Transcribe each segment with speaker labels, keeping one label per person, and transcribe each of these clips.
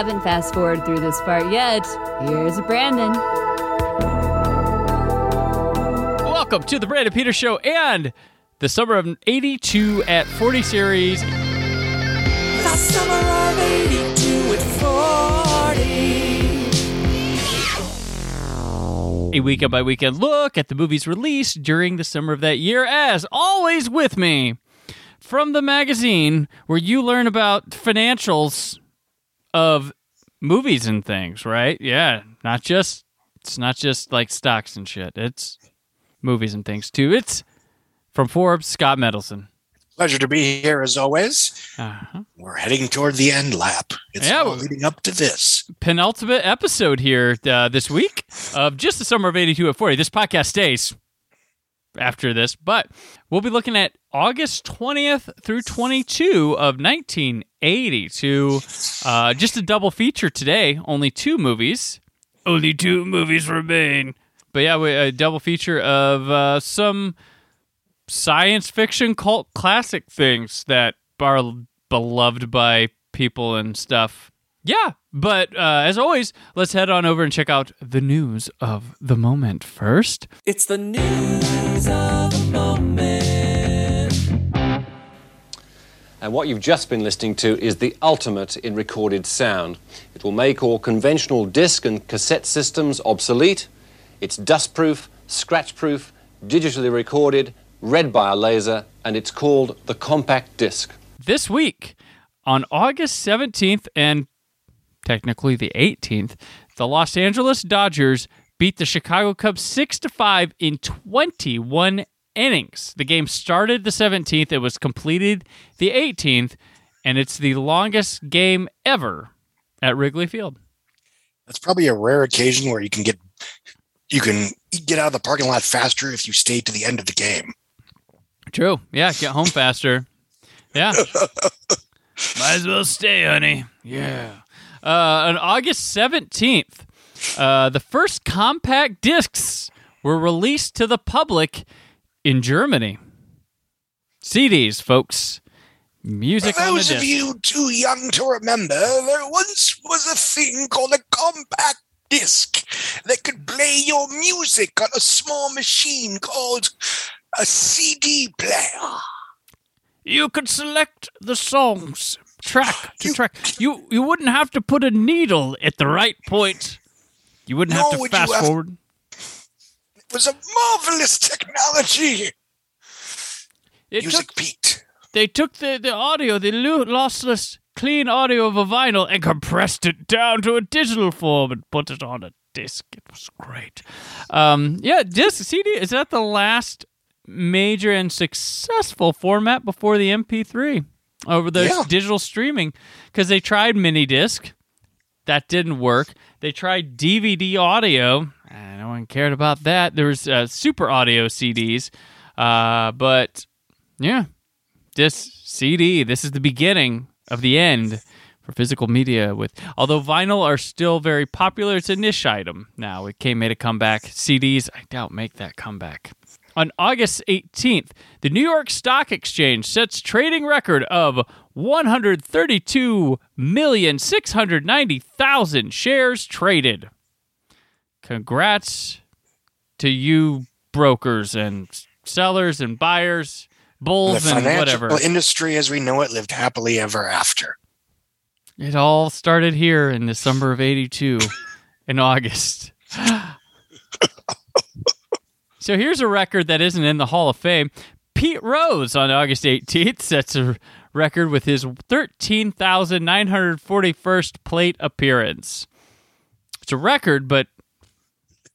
Speaker 1: Haven't fast forwarded through this part yet, here's Brandon.
Speaker 2: Welcome to the Brandon Peters Show and the Summer of 82 at 40 series.
Speaker 3: The summer of 82 at 40.
Speaker 2: A weekend by weekend look at the movies released during the summer of that year. As always, with me from the magazine where you learn about financials of movies and things, right? Yeah, not just it's not just like stocks and shit. It's movies and things too. It's from Forbes, Scott Mendelson.
Speaker 4: Pleasure to be here as always.
Speaker 2: Uh-huh.
Speaker 4: We're heading toward the end lap. It's
Speaker 2: Yeah,
Speaker 4: all leading up to this.
Speaker 2: Penultimate episode here uh, this week of just the summer of 82 at 40. This podcast stays after this, but we'll be looking at August 20th through 22 of 1982. Uh, just a double feature today. Only two movies. Only two movies remain. But yeah, we, a double feature of uh, some science fiction cult classic things that are beloved by people and stuff. Yeah, but uh, as always, let's head on over and check out the news of the moment first.
Speaker 3: It's the news of the moment.
Speaker 5: And what you've just been listening to is the ultimate in recorded sound. It will make all conventional disc and cassette systems obsolete. It's dustproof, scratch-proof, digitally recorded, read by a laser, and it's called the compact disc.
Speaker 2: This week, on August 17th and technically the 18th, the Los Angeles Dodgers beat the Chicago Cubs 6 to 5 in 21 innings. The game started the 17th, it was completed the 18th, and it's the longest game ever at Wrigley Field.
Speaker 4: That's probably a rare occasion where you can get you can get out of the parking lot faster if you stay to the end of the game.
Speaker 2: True. Yeah, get home faster. Yeah. Might as well stay, honey. Yeah. Uh, on August 17th, uh, the first compact discs were released to the public in Germany. CDs, folks. Music
Speaker 4: For
Speaker 2: on the
Speaker 4: those of you too young to remember, there once was a thing called a compact disc that could play your music on a small machine called a CD player.
Speaker 2: you could select the songs track to track. You you wouldn't have to put a needle at the right point. You wouldn't have
Speaker 4: Nor
Speaker 2: to
Speaker 4: would you
Speaker 2: fast
Speaker 4: have-
Speaker 2: forward.
Speaker 4: It was a marvelous technology.
Speaker 2: It
Speaker 4: Music
Speaker 2: took-
Speaker 4: peaked.
Speaker 2: they took the, the audio, the lossless, clean audio of a vinyl, and compressed it down to a digital form and put it on a disc. It was great. Um, yeah, disc CD is that the last major and successful format before the MP3 over the
Speaker 4: Yeah.
Speaker 2: digital streaming because they tried mini disc. That didn't work. They tried DVD audio. Uh, no one cared about that. There was uh, super audio CDs, uh, but yeah, this CD. This is the beginning of the end for physical media. With although vinyl are still very popular, it's a niche item now. It came made a comeback. CDs, I doubt make that comeback. On August 18th, the New York Stock Exchange sets trading record of 132,690,000 shares traded. Congrats to you brokers and sellers and buyers, bulls and
Speaker 4: financial
Speaker 2: whatever.
Speaker 4: industry as we know it lived happily ever after.
Speaker 2: It all started here in the summer of 82 in August. So here's a record that isn't in the Hall of Fame. Pete Rose on August 18th sets a record with his 13,941st plate appearance. It's a record, but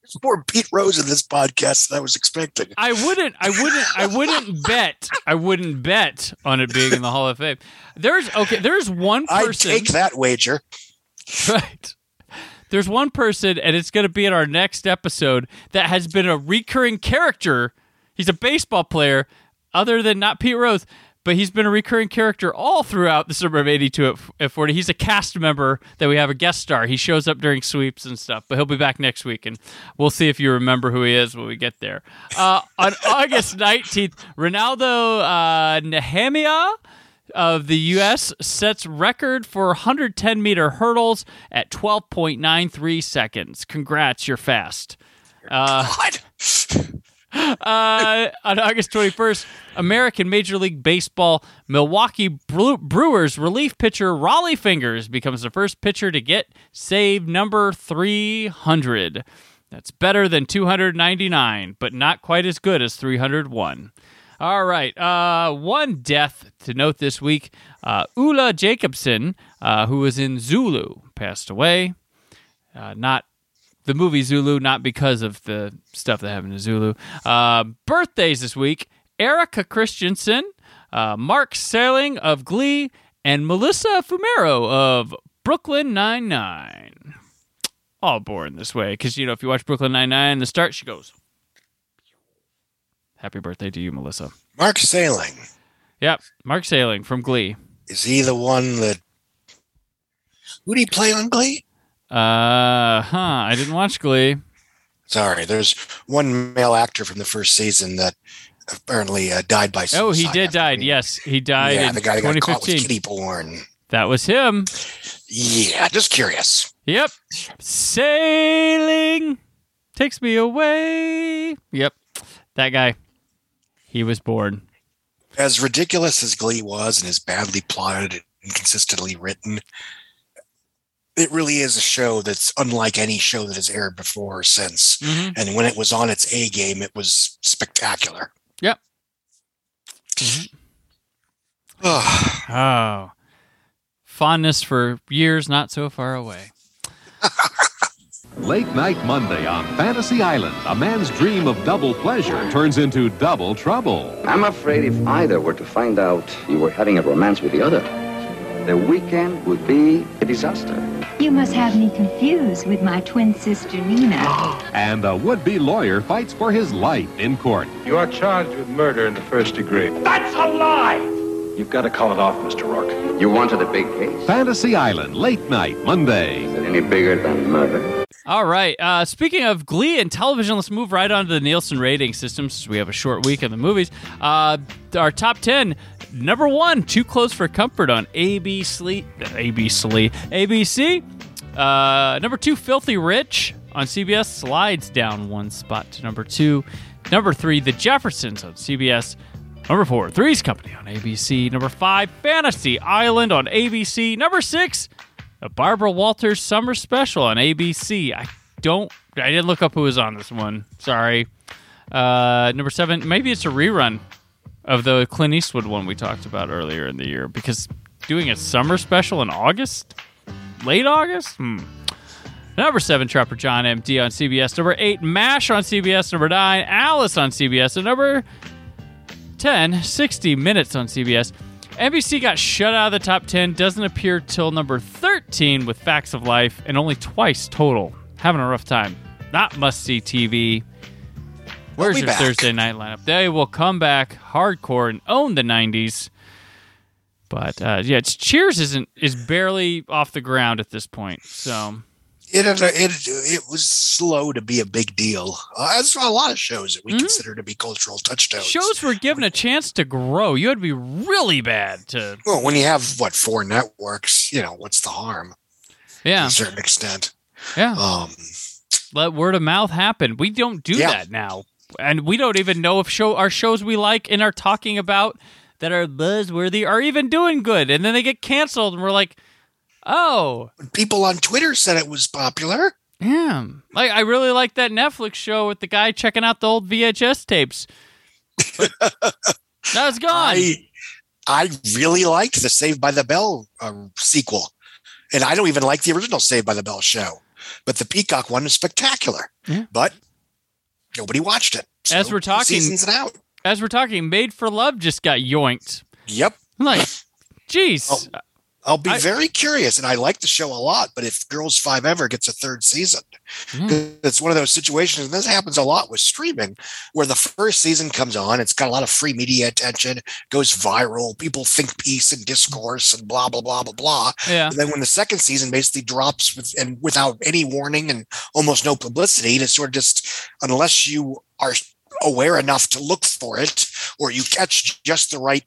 Speaker 2: there's
Speaker 4: more Pete Rose in this podcast than I was expecting.
Speaker 2: I wouldn't. I wouldn't. I wouldn't bet. I wouldn't bet on it being in the Hall of Fame. There's okay. There's one person.
Speaker 4: I'd take that wager.
Speaker 2: Right. There's one person, and it's going to be in our next episode that has been a recurring character. He's a baseball player, other than not Pete Rose, but he's been a recurring character all throughout the summer of '82 at, at 40. He's a cast member that we have a guest star. He shows up during sweeps and stuff, but he'll be back next week, and we'll see if you remember who he is when we get there. Uh, on August 19th, Renaldo uh, Nehemiah of the U.S. sets record for 110 meter hurdles at 12.93 seconds. Congrats, you're fast.
Speaker 4: God.
Speaker 2: Uh, on August 21st, American Major League Baseball Milwaukee Bre- Brewers relief pitcher Rollie Fingers becomes the first pitcher to get save number 300. That's better than 299, but not quite as good as 301. All right. Uh, one death to note this week. Uh, Ulla Jacobsson, uh, who was in Zulu, passed away. Uh, not the movie Zulu, not because of the stuff that happened to Zulu. Uh, birthdays this week Erika Christensen, uh, Mark Salling of Glee, and Melissa Fumero of Brooklyn Nine-Nine. All born this way, because, you know, if you watch Brooklyn Nine-Nine, the start, she goes, Happy birthday to you, Melissa.
Speaker 4: Mark Salling.
Speaker 2: Yep, Mark Salling from Glee.
Speaker 4: Is he the one that. Who did he play on Glee?
Speaker 2: Uh, huh, I didn't watch Glee.
Speaker 4: Sorry, there's one male actor from the first season that apparently uh, died by suicide.
Speaker 2: Oh, he did
Speaker 4: after
Speaker 2: die. Yes, he died
Speaker 4: Yeah,
Speaker 2: in
Speaker 4: the guy that got caught with
Speaker 2: 2015.
Speaker 4: kitty porn.
Speaker 2: That was him.
Speaker 4: Yeah, just curious.
Speaker 2: Yep. Sailing takes me away. Yep. That guy. He was born.
Speaker 4: As ridiculous as Glee was and as badly plotted and inconsistently written, it really is a show that's unlike any show that has aired before or since.
Speaker 2: Mhm.
Speaker 4: And when it was on its A game, it was spectacular.
Speaker 2: Yep.
Speaker 4: Oh,
Speaker 2: Oh. Fondness for years not so far away.
Speaker 6: Late Night Monday on Fantasy Island. A man's dream of double pleasure turns into double trouble.
Speaker 7: I'm afraid if either were to find out you were having a romance with the other, the weekend would be a disaster.
Speaker 8: You must have me confused with my twin sister Nina.
Speaker 6: And a would be lawyer fights for his life in court.
Speaker 9: You are charged with murder in the first degree. That's a lie!
Speaker 10: You've got to call it off, Mr. Rourke.
Speaker 7: You wanted a big case?
Speaker 6: Fantasy Island, late night, Monday.
Speaker 7: Is it any bigger than murder?
Speaker 2: All right. Uh, speaking of Glee and television, let's move right on to the Nielsen rating system since we have a short week of the movies. Uh, our top 10. Number one, Too Close for Comfort on ABC. ABC. ABC. Uh, number two, Filthy Rich on CBS slides down one spot to number two. Number three, The Jeffersons on CBS. Number four, Three's Company on ABC. Number five, Fantasy Island on ABC. Number six, a Barbara Walters summer special on ABC. I don't, I didn't look up who was on this one. Sorry. Uh, number seven, maybe it's a rerun of the Clint Eastwood one we talked about earlier in the year because doing a summer special in August, late August. Hmm. Number seven, Trapper John MD on CBS. Number eight, MASH on CBS. Number nine, Alice on CBS. And number 10, 60 Minutes on CBS. NBC got shut out of the top 10, doesn't appear till number 13 with Facts of Life, and only twice total. Having a rough time. Not must see TV. Where's
Speaker 4: be
Speaker 2: your
Speaker 4: back.
Speaker 2: Thursday night lineup? They will come back hardcore and own the 90s. But uh, yeah, it's, Cheers isn't is barely off the ground at this point. So
Speaker 4: it, it it was slow to be a big deal. Uh, as a lot of shows that we
Speaker 2: Mhm.
Speaker 4: consider to be cultural touchdowns.
Speaker 2: shows were given a chance to grow. You had to be really bad to
Speaker 4: Well, when you have what four networks, you know what's the harm to
Speaker 2: yeah
Speaker 4: a certain extent.
Speaker 2: yeah.
Speaker 4: Um,
Speaker 2: let word of mouth happen. We don't do
Speaker 4: Yeah.
Speaker 2: that now, and we don't even know if show our shows we like and are talking about that are buzzworthy are even doing good, and then they get canceled, and we're like, oh
Speaker 4: people on Twitter said it was popular.
Speaker 2: yeah, like I really like that Netflix show with the guy checking out the old VHS tapes. Now it's gone.
Speaker 4: I I really liked the Saved by the Bell uh, sequel, and I don't even like the original Saved by the Bell show. but the Peacock one is spectacular.
Speaker 2: Yeah.
Speaker 4: But nobody watched it.
Speaker 2: As we're talking-
Speaker 4: seasons out.
Speaker 2: As we're talking, Made for Love just got yoinked.
Speaker 4: Yep.
Speaker 2: I'm like, geez.
Speaker 4: Oh. I'll be
Speaker 2: I-
Speaker 4: very curious, and I like the show a lot. But if Girls Five Ever gets a third season.
Speaker 2: Hmm.
Speaker 4: 'Cause it's one of those situations. And this happens a lot with streaming, where the first season comes on, it's got a lot of free media attention, goes viral, people think piece and discourse, and blah blah blah blah blah.
Speaker 2: Yeah.
Speaker 4: And then when the second season basically drops with, and without any warning and almost no publicity, it's sort of just unless you are aware enough to look for it or you catch just the right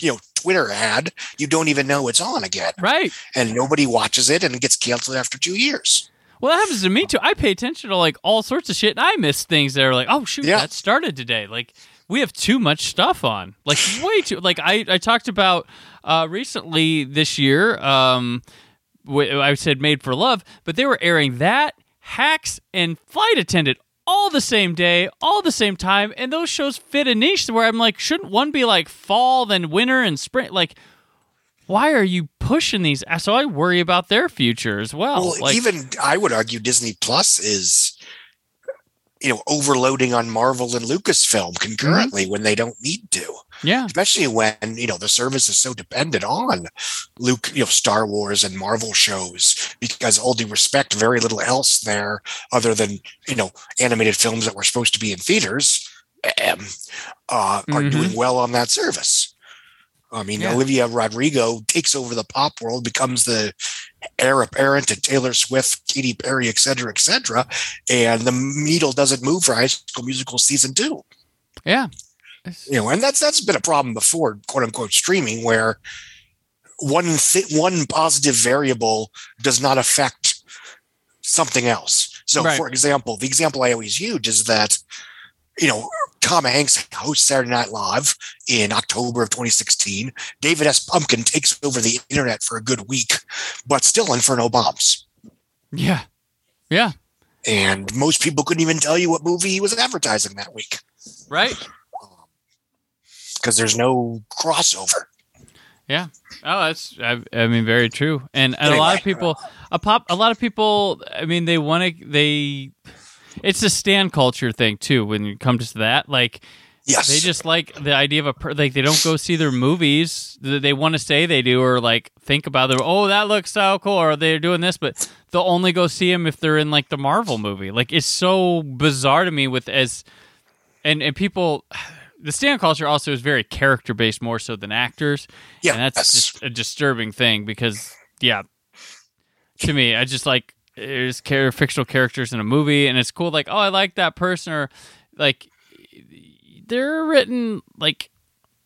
Speaker 4: you know twitter ad you don't even know it's on again
Speaker 2: Right.
Speaker 4: and nobody watches it and it gets canceled after two years
Speaker 2: Well, that happens to me too. I pay attention to like all sorts of shit, and I miss things that are like, oh shoot,
Speaker 4: Yeah.
Speaker 2: that started today. Like we have too much stuff on, like way too. Like I I talked about uh, recently this year. Um, I said Made for Love, but they were airing that Hacks and Flight Attendant all the same day, all the same time, and those shows fit a niche where I'm like, shouldn't one be like fall, then winter, and spring? Like, why are you pushing these? So I worry about their future as well.
Speaker 4: well
Speaker 2: like,
Speaker 4: even i would argue disney plus is you know overloading on marvel and lucasfilm concurrently when they don't need to
Speaker 2: yeah.
Speaker 4: especially when you know the service is so dependent on Luke, you know, Star Wars and Marvel shows. Because all due respect, very little else there other than you know animated films that were supposed to be in theaters um, uh, are
Speaker 2: Mhm.
Speaker 4: doing well on that service. I mean,
Speaker 2: Yeah.
Speaker 4: Olivia Rodrigo takes over the pop world, becomes the heir apparent to Taylor Swift, Katy Perry, et cetera, et cetera, and the needle doesn't move for High School Musical season two
Speaker 2: Yeah.
Speaker 4: you know, and that's that's been a problem before, quote unquote, streaming, where one th- one positive variable does not affect something else. So,
Speaker 2: Right.
Speaker 4: for example, the example I always use is that you know Tom Hanks hosts Saturday Night Live in October of 2016. David S. Pumpkin takes over the internet for a good week, but still Inferno bombs.
Speaker 2: Yeah. Yeah.
Speaker 4: And most people couldn't even tell you what movie he was advertising that week
Speaker 2: Right.
Speaker 4: Um, because there's no crossover.
Speaker 2: Yeah. Oh, that's I, I mean very true. And, and a lot of people a pop a lot of people I mean they want to they it's a stand culture thing too when you come to that. Like
Speaker 4: Yes,
Speaker 2: they just like the idea of a per- like they don't go see their movies. That they want to say they do or like think about them oh that looks so cool or they're doing this but they'll only go see them if they're in like the Marvel movie. Like it's so bizarre to me with as and and people the stand culture also is very character based more so than actors.
Speaker 4: Yeah,
Speaker 2: and that's
Speaker 4: yes.
Speaker 2: just a disturbing thing because yeah. To me i just like there's char- fictional characters in a movie and it's cool like oh i like that person or like they're written like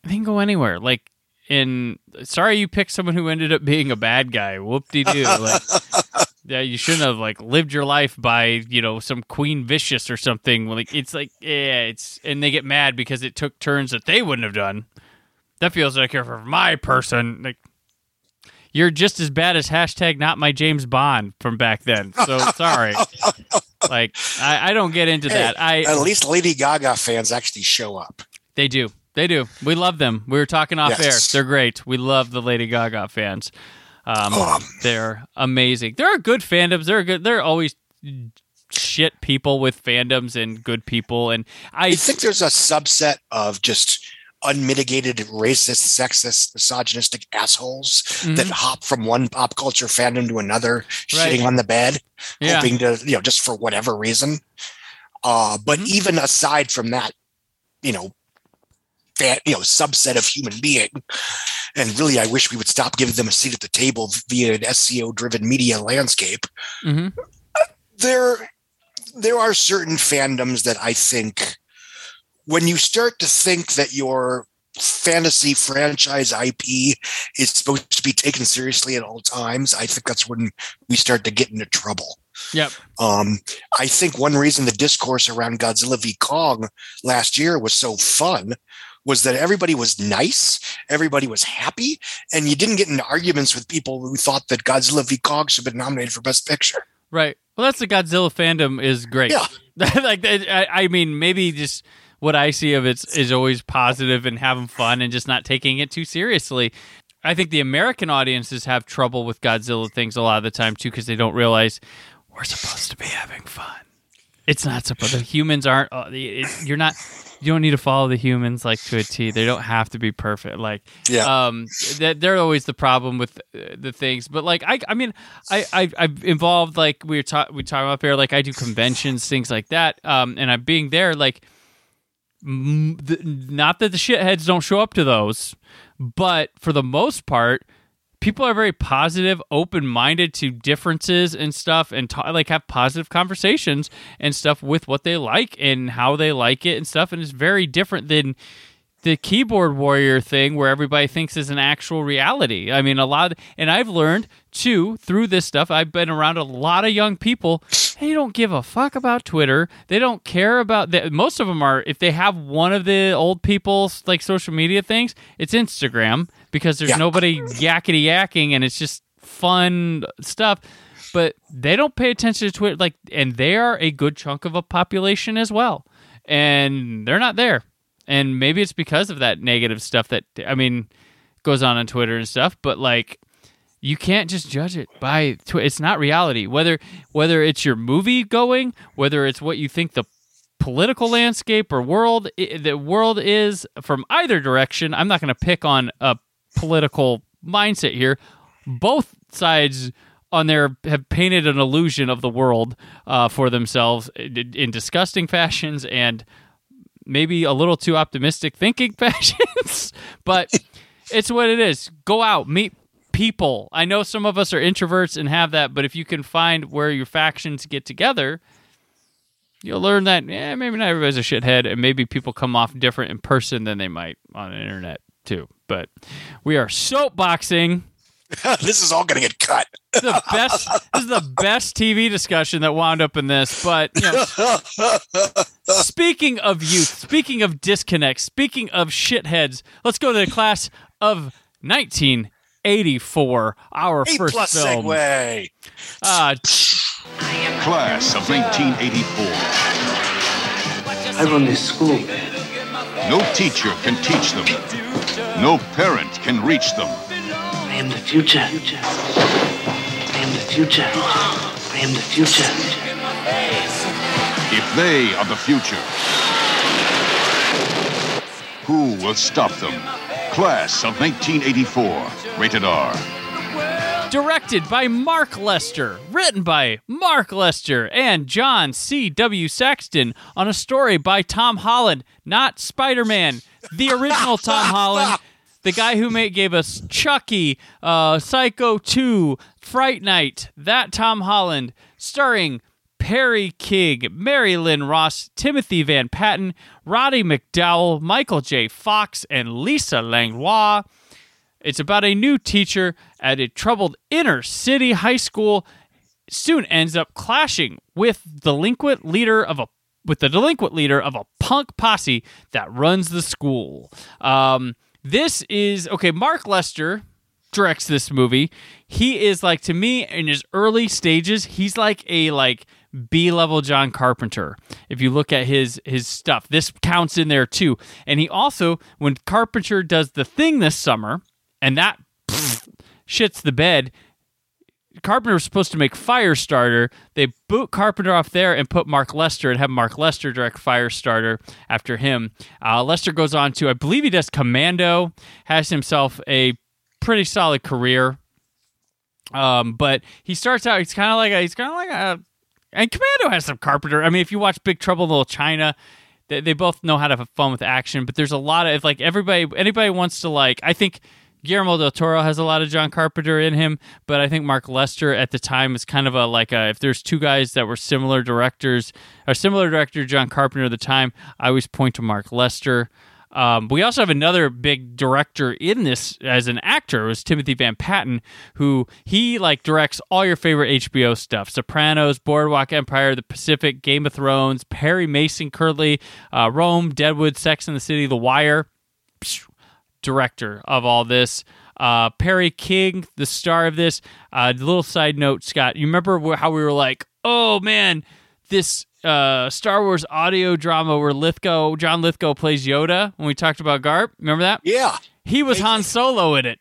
Speaker 2: they can go anywhere like in sorry you picked someone who ended up being a bad guy whoop-de-doo like yeah you shouldn't have like lived your life by you know some queen vicious or something like it's like yeah it's and they get mad because it took turns that they wouldn't have done. That feels like for my person like you're just as bad as hashtag not my james bond from back then so sorry like I, I don't get into that i
Speaker 4: At least Lady Gaga fans actually show up.
Speaker 2: they do. They do. We love them. We were talking off
Speaker 4: Yes.
Speaker 2: air. They're great. We love the Lady Gaga fans. Um,
Speaker 4: Um.
Speaker 2: they're amazing. There are good fandoms. There are good. There are always shit people with fandoms and good people. And I
Speaker 4: I think there's a subset of just unmitigated racist, sexist, misogynistic assholes that hop from one pop culture fandom to another,
Speaker 2: Mm-hmm. Right.
Speaker 4: shitting on the bed,
Speaker 2: Yeah.
Speaker 4: hoping to, you know, just for whatever reason. Uh, but
Speaker 2: Mm-hmm.
Speaker 4: even aside from that, you know, fan, you know, subset of human being, and really, I wish we would stop giving them a seat at the table via an SEO-driven media landscape.
Speaker 2: Mhm.
Speaker 4: There, there are certain fandoms that I think when you start to think that your fantasy franchise IP is supposed to be taken seriously at all times, I think that's when we start to get into trouble.
Speaker 2: Yep.
Speaker 4: Um, I think one reason the discourse around Godzilla v Kong last year was so fun was that everybody was nice, everybody was happy, and you didn't get into arguments with people who thought that Godzilla v Kong should have been nominated for Best Picture.
Speaker 2: Right. Well, that's the Godzilla fandom is great.
Speaker 4: Yeah.
Speaker 2: like I, I mean, maybe just what I see of it is always positive and having fun and just not taking it too seriously. I think the American audiences have trouble with Godzilla things a lot of the time too because they don't realize we're supposed to be having fun. It's not supposed. The humans aren't. Uh, you're not. You don't need to follow the humans like to a T. They don't have to be perfect. Like,
Speaker 4: Yeah.
Speaker 2: um, that they're always the problem with uh, the things. But like, I, I mean, I, I, I've involved like we were ta- we talking about here. Like, I do conventions, things like that. Um, and I'm being there. Like, not that the shitheads don't show up to those, but for the most part, people are very positive, open minded to differences and stuff, and ta- like have positive conversations and stuff with what they like and how they like it and stuff. And it's very different than the keyboard warrior thing where everybody thinks is an actual reality. I mean, a lot, and I've learned too through this stuff. I've been around a lot of young people. They don't give a fuck about Twitter. They don't care about that. Most of them are, if they have one of the old people's like social media things, it's Instagram because there's
Speaker 4: Yeah.
Speaker 2: nobody yakety yakking and it's just fun stuff. But they don't pay attention to Twitter, like, and they are a good chunk of a population as well, and they're not there and maybe it's because of that negative stuff that I mean goes on on Twitter and stuff. But like, you can't just judge it by tw- it's not reality. Whether whether it's your movie going, whether it's what you think the political landscape or world i- the world is from either direction. I'm not going to pick on a political mindset here. Both sides on there have painted an illusion of the world uh, for themselves in, in disgusting fashions and maybe a little too optimistic thinking fashions, but it's what it is. Go out, meet people. I know some of us are introverts and have that, but if you can find where your factions get together, you'll learn that yeah, maybe not everybody's a shithead, and maybe people come off different in person than they might on the internet too. But we are soapboxing.
Speaker 4: this is all going to get cut.
Speaker 2: The best. this is the best TV discussion that wound up in this. But you know, Speaking of youth, speaking of disconnects, speaking of shitheads, let's go to the class of 1984, our
Speaker 4: A
Speaker 2: first
Speaker 4: plus
Speaker 2: film.
Speaker 4: segue.
Speaker 2: Uh,
Speaker 6: Class of 1984.
Speaker 11: I run this school.
Speaker 6: No teacher can teach them. No parent can reach them.
Speaker 11: I am the future. I am the future. I am the future.
Speaker 6: If they are the future, who will stop them? Class of 1984. Rated R.
Speaker 2: directed by Mark Lester, written by Mark Lester and John C. W. Saxton, on a story by Tom Holland, not Spider Man, the original Tom Holland, the guy who made, gave us Chucky, uh, Psycho 2, Fright Night, that Tom Holland, starring Perry King, Merrie Lynn Ross, Timothy Van Patten, Roddy McDowall, Michael J. Fox, and Lisa Langlois. It's about a new teacher at a troubled inner city high school soon ends up clashing with delinquent leader of a with the delinquent leader of a punk posse that runs the school. Um, this is okay. Mark Lester directs this movie. He is like to me in his early stages. He's like a like B level John Carpenter. If you look at his his stuff, this counts in there too. And he also when Carpenter does the thing this summer, and that pfft, shits the bed. Carpenter was supposed to make Firestarter. They boot Carpenter off there and put Mark Lester and have Mark Lester direct Firestarter after him. Uh, Lester goes on to, I believe he does Commando, has himself a pretty solid career. Um, but he starts out, he's kind of like a, he's kind of like a, and Commando has some Carpenter. I mean, if you watch Big Trouble in Little China, they, they both know how to have fun with action. But there's a lot of like everybody, anybody wants to like. I think Guillermo del Toro has a lot of John Carpenter in him, but I think Mark Lester at the time is kind of a like a if there's two guys that were similar directors or similar director John Carpenter at the time, I always point to Mark Lester. Um, we also have another big director in this as an actor. Was Timothy Van Patten, who he like directs all your favorite HBO stuff: Sopranos, Boardwalk Empire, The Pacific, Game of Thrones, Perry Mason, Curly, uh, Rome, Deadwood, Sex and the City, The Wire. Psh, director of all this. Uh, Perry King, the star of this. Uh, little side note, Scott, you remember how we were like, oh man, this uh, Star Wars audio drama where Lithgow, John Lithgow plays Yoda when we talked about Garp? Remember that?
Speaker 4: Yeah.
Speaker 2: He was Han Solo in it.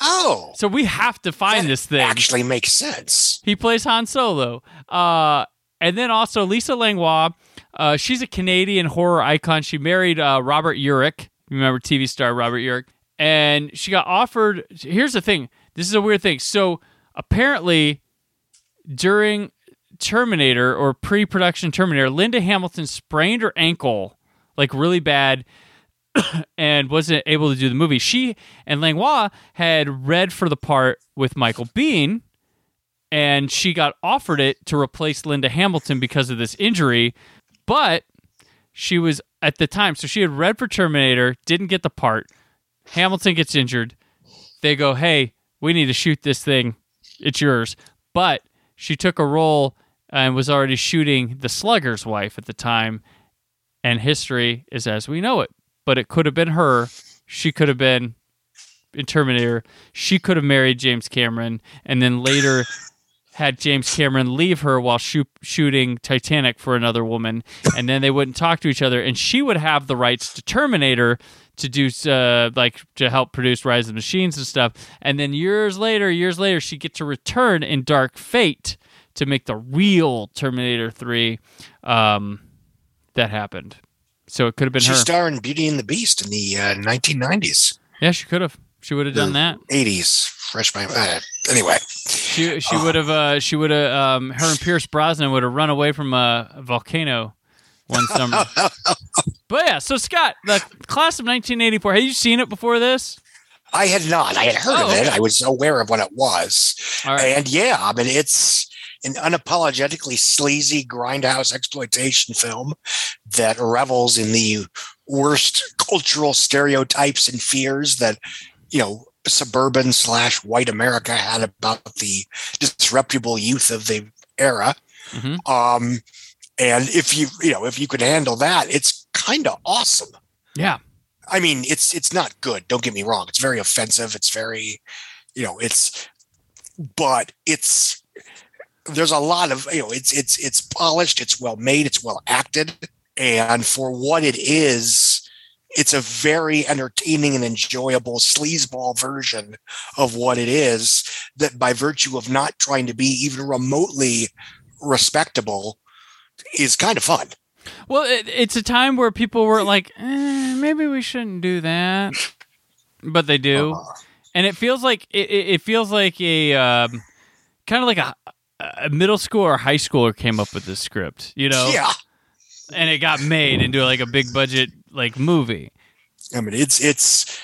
Speaker 4: Oh,
Speaker 2: So we have to find this thing.
Speaker 4: actually makes sense.
Speaker 2: He plays Han Solo. Uh, and then also Lisa Langlois. Uh, she's a Canadian horror icon. She married uh, Robert Urich. Remember TV star Robert Urich? And she got offered. Here's the thing. This is a weird thing. So apparently, during Terminator or pre-production Terminator, Linda Hamilton sprained her ankle like really bad and wasn't able to do the movie. She and Langlois had read for the part with Michael Biehn, and she got offered it to replace Linda Hamilton because of this injury, but she was at the time, so she had read for Terminator, didn't get the part. Hamilton gets injured. They go, "Hey, we need to shoot this thing. It's yours." But she took a role and was already shooting the Slugger's wife at the time, and history is as we know it. But it could have been her. She could have been in Terminator. She could have married James Cameron, and then later had James Cameron leave her while shoot, shooting Titanic for another woman, and then they wouldn't talk to each other, and she would have the rights to Terminator to do uh, like to help produce Rise of the Machines and stuff, and then years later, years later, she get to return in Dark Fate to make the real Terminator Three. Um, that happened, so it could have been
Speaker 4: She
Speaker 2: her.
Speaker 4: starred in Beauty and the Beast in the uh, 1990s,
Speaker 2: yeah, she could have. She would have done that.
Speaker 4: 80s. Fresh my uh, anyway.
Speaker 2: She she would have uh, she would have um, her and Pierce Brosnan would have run away from a, volcano one summer. but yeah, so Scott, the class of 1984. Have you seen it before this?
Speaker 4: I had not. I had heard
Speaker 2: Oh,
Speaker 4: of it. I was aware of what it was.
Speaker 2: Right.
Speaker 4: And yeah, I mean, it's an unapologetically sleazy grindhouse exploitation film that revels in the worst cultural stereotypes and fears that, you know, suburban slash white America had about the disreputable youth of the era.
Speaker 2: Mhm.
Speaker 4: Um, and if you, you know, if you could handle that, it's kind of awesome.
Speaker 2: Yeah.
Speaker 4: I mean, it's it's not good. Don't get me wrong. It's very offensive. It's very, you know, it's, but it's there's a lot of you know, it's it's it's polished. It's well made. It's well acted, and for what it is, it's a very entertaining and enjoyable sleazeball version of what it is. That by virtue of not trying to be even remotely respectable, is kind of fun.
Speaker 2: Well, it, it's a time where people were like, eh, maybe we shouldn't do that, but they do,
Speaker 4: Uh-huh.
Speaker 2: and it feels like it, it feels like a um, kind of like a, a middle school or high schooler came up with this script, you know?
Speaker 4: Yeah.
Speaker 2: and it got made into like a big budget like movie.
Speaker 4: I mean, it's it's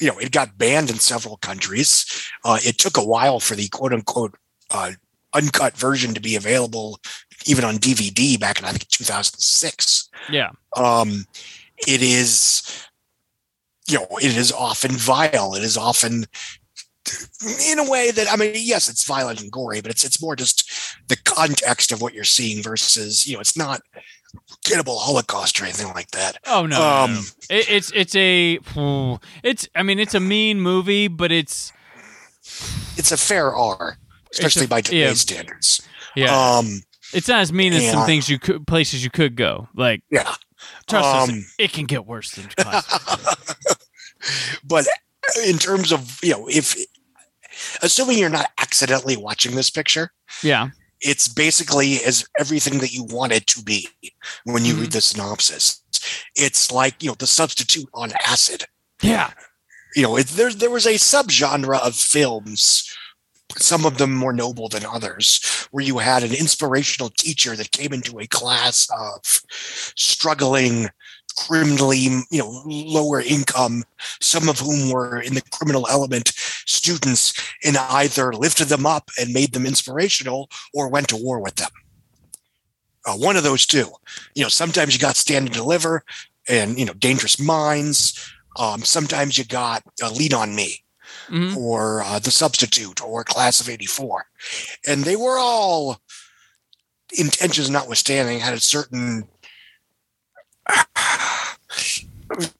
Speaker 4: you know, it got banned in several countries. Uh, it took a while for the quote unquote uh, uncut version to be available, even on DVD back in I think 2006.
Speaker 2: Yeah.
Speaker 4: Um, it is, you know, it is often vile. It is often in a way that I mean, yes, it's violent and gory, but it's it's more just the context of what you're seeing versus you know, it's not cannibal holocaust or anything like that.
Speaker 2: Oh no,
Speaker 4: Um,
Speaker 2: no. It, it's it's a it's I mean it's a mean movie, but it's
Speaker 4: it's a fair R, especially
Speaker 2: a-
Speaker 4: by
Speaker 2: yeah.
Speaker 4: today's standards.
Speaker 2: yeah,
Speaker 4: Um,
Speaker 2: it's not as mean as some things you could places you could go. Like
Speaker 4: yeah.
Speaker 2: trust us,
Speaker 4: Um,
Speaker 2: it can get worse than
Speaker 4: but in terms of you know, if assuming you're not accidentally watching this picture,
Speaker 2: yeah,
Speaker 4: it's basically as everything that you want it to be when you read mm-hmm. the synopsis. It's like you know the substitute on acid.
Speaker 2: yeah,
Speaker 4: You know, it, there there was a subgenre of films, some of them more noble than others, where you had an inspirational teacher that came into a class of struggling, criminally you know lower income, some of whom were in the criminal element students, and either lifted them up and made them inspirational, or went to war with them uh, one of those two. You know, sometimes you got Stand and Deliver, and you know, Dangerous Minds. Um, sometimes you got uh, Lean on Me,
Speaker 2: Mhm.
Speaker 4: or uh, The Substitute, or Class of '84, and they were all intentions notwithstanding had a certain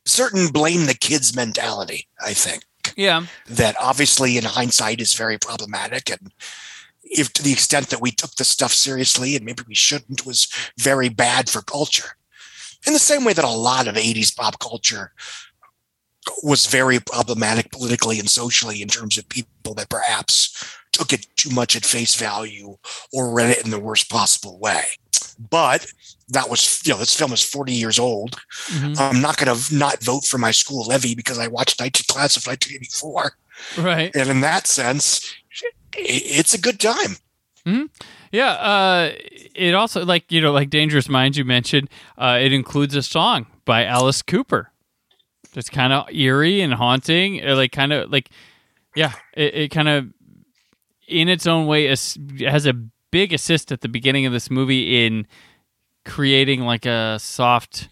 Speaker 4: certain blame the kids mentality. I think
Speaker 2: yeah.
Speaker 4: that obviously in hindsight is very problematic and if to the extent that we took the stuff seriously and maybe we shouldn't was very bad for culture in the same way that a lot of 80s pop culture was very problematic politically and socially in terms of people that perhaps took it too much at face value or read it in the worst possible way. But that was, you know, this film is 40 years old.
Speaker 2: Mhm.
Speaker 4: I'm not going to not vote for my school levy because I watched 19 Class of 1984.
Speaker 2: Right.
Speaker 4: And in that sense, it's a good time.
Speaker 2: Yeah. Uh, it also like you know like Dangerous Minds you mentioned. Uh, it includes a song by Alice Cooper. It's kind of eerie and haunting. uh, Like kind of like yeah. It, it kind of in its own way has a big assist at the beginning of this movie in creating like a soft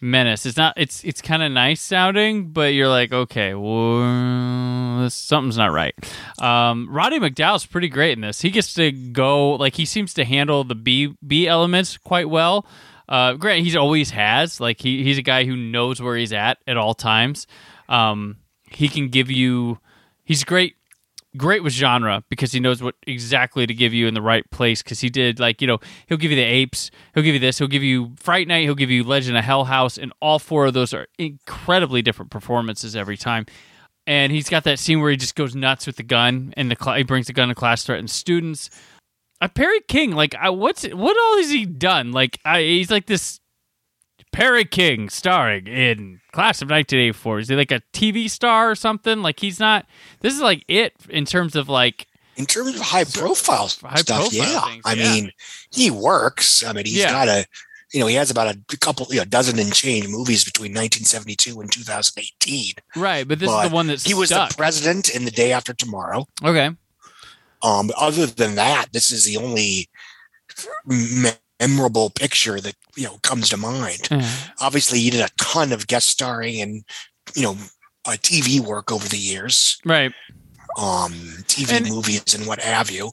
Speaker 2: menace. It's not. It's it's kind of nice sounding, but you're like, okay, well, something's not right. Um, Roddy McDowall's pretty great in this. He gets to go like he seems to handle the B B elements quite well. Uh, great, he's always has like he he's a guy who knows where he's at at all times. Um, he can give you. He's great great with genre because he knows what exactly to give you in the right place because he did like you know he'll give you the apes he'll give you this he'll give you fright night he'll give you legend of hell house and all four of those are incredibly different performances every time. And he's got that scene where he just goes nuts with the gun and the cl- he brings the gun to class threatens students. Uh, Perry King like I, what's what all has he done? Like I, he's like this Perry King starring in Class of 1984. Is he like a TV star or something? Like he's not. This is like it in terms of like
Speaker 4: In terms of high profile
Speaker 2: high
Speaker 4: stuff,
Speaker 2: profile
Speaker 4: yeah.
Speaker 2: things,
Speaker 4: I
Speaker 2: yeah.
Speaker 4: mean, he works. I mean, he's
Speaker 2: Yeah.
Speaker 4: got a, you know, he has about a couple, you know, dozen and change movies between 1972 and 2018.
Speaker 2: right, but this is the one that's
Speaker 4: he was
Speaker 2: stuck.
Speaker 4: the president in The Day After Tomorrow.
Speaker 2: okay.
Speaker 4: Um, other than that, this is the only memorable picture that you know comes to mind. Obviously, he did a ton of guest starring and you know uh, TV work over the years,
Speaker 2: Right.
Speaker 4: um, TV
Speaker 2: And-
Speaker 4: movies and what have you.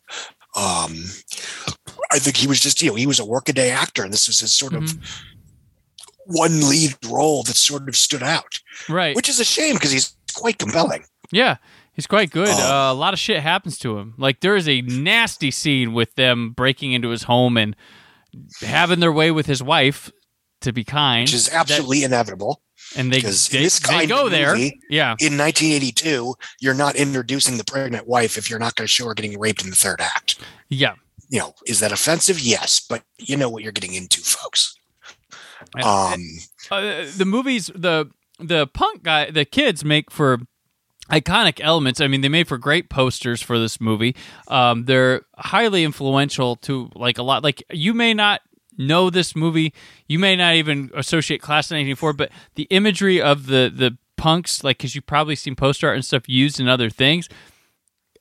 Speaker 4: Um, I think he was just you know he was a workaday actor, and this was his sort of
Speaker 2: Mm-hmm.
Speaker 4: one lead role that sort of stood out,
Speaker 2: Right.
Speaker 4: which is a shame because he's quite compelling.
Speaker 2: Yeah, he's quite good.
Speaker 4: Um,
Speaker 2: uh, a lot of shit happens to him. Like there is a nasty scene with them breaking into his home and having their way with his wife. To be kind,
Speaker 4: Which is
Speaker 2: That-
Speaker 4: absolutely inevitable.
Speaker 2: and they they, they go there.
Speaker 4: movie-
Speaker 2: Yeah,
Speaker 4: in 1982, you're not introducing the pregnant wife if you're not going to show her getting raped in the third act.
Speaker 2: yeah.
Speaker 4: You know, is that offensive? Yes, but you know what you're getting into, folks. Um,
Speaker 2: uh, the movies the the punk guy the kids make for iconic elements i mean they made for great posters for this movie um, they're highly influential to like a lot like you may not know this movie you may not even associate class of 1984 but the imagery of the the punks like because you've probably seen poster art and stuff used in other things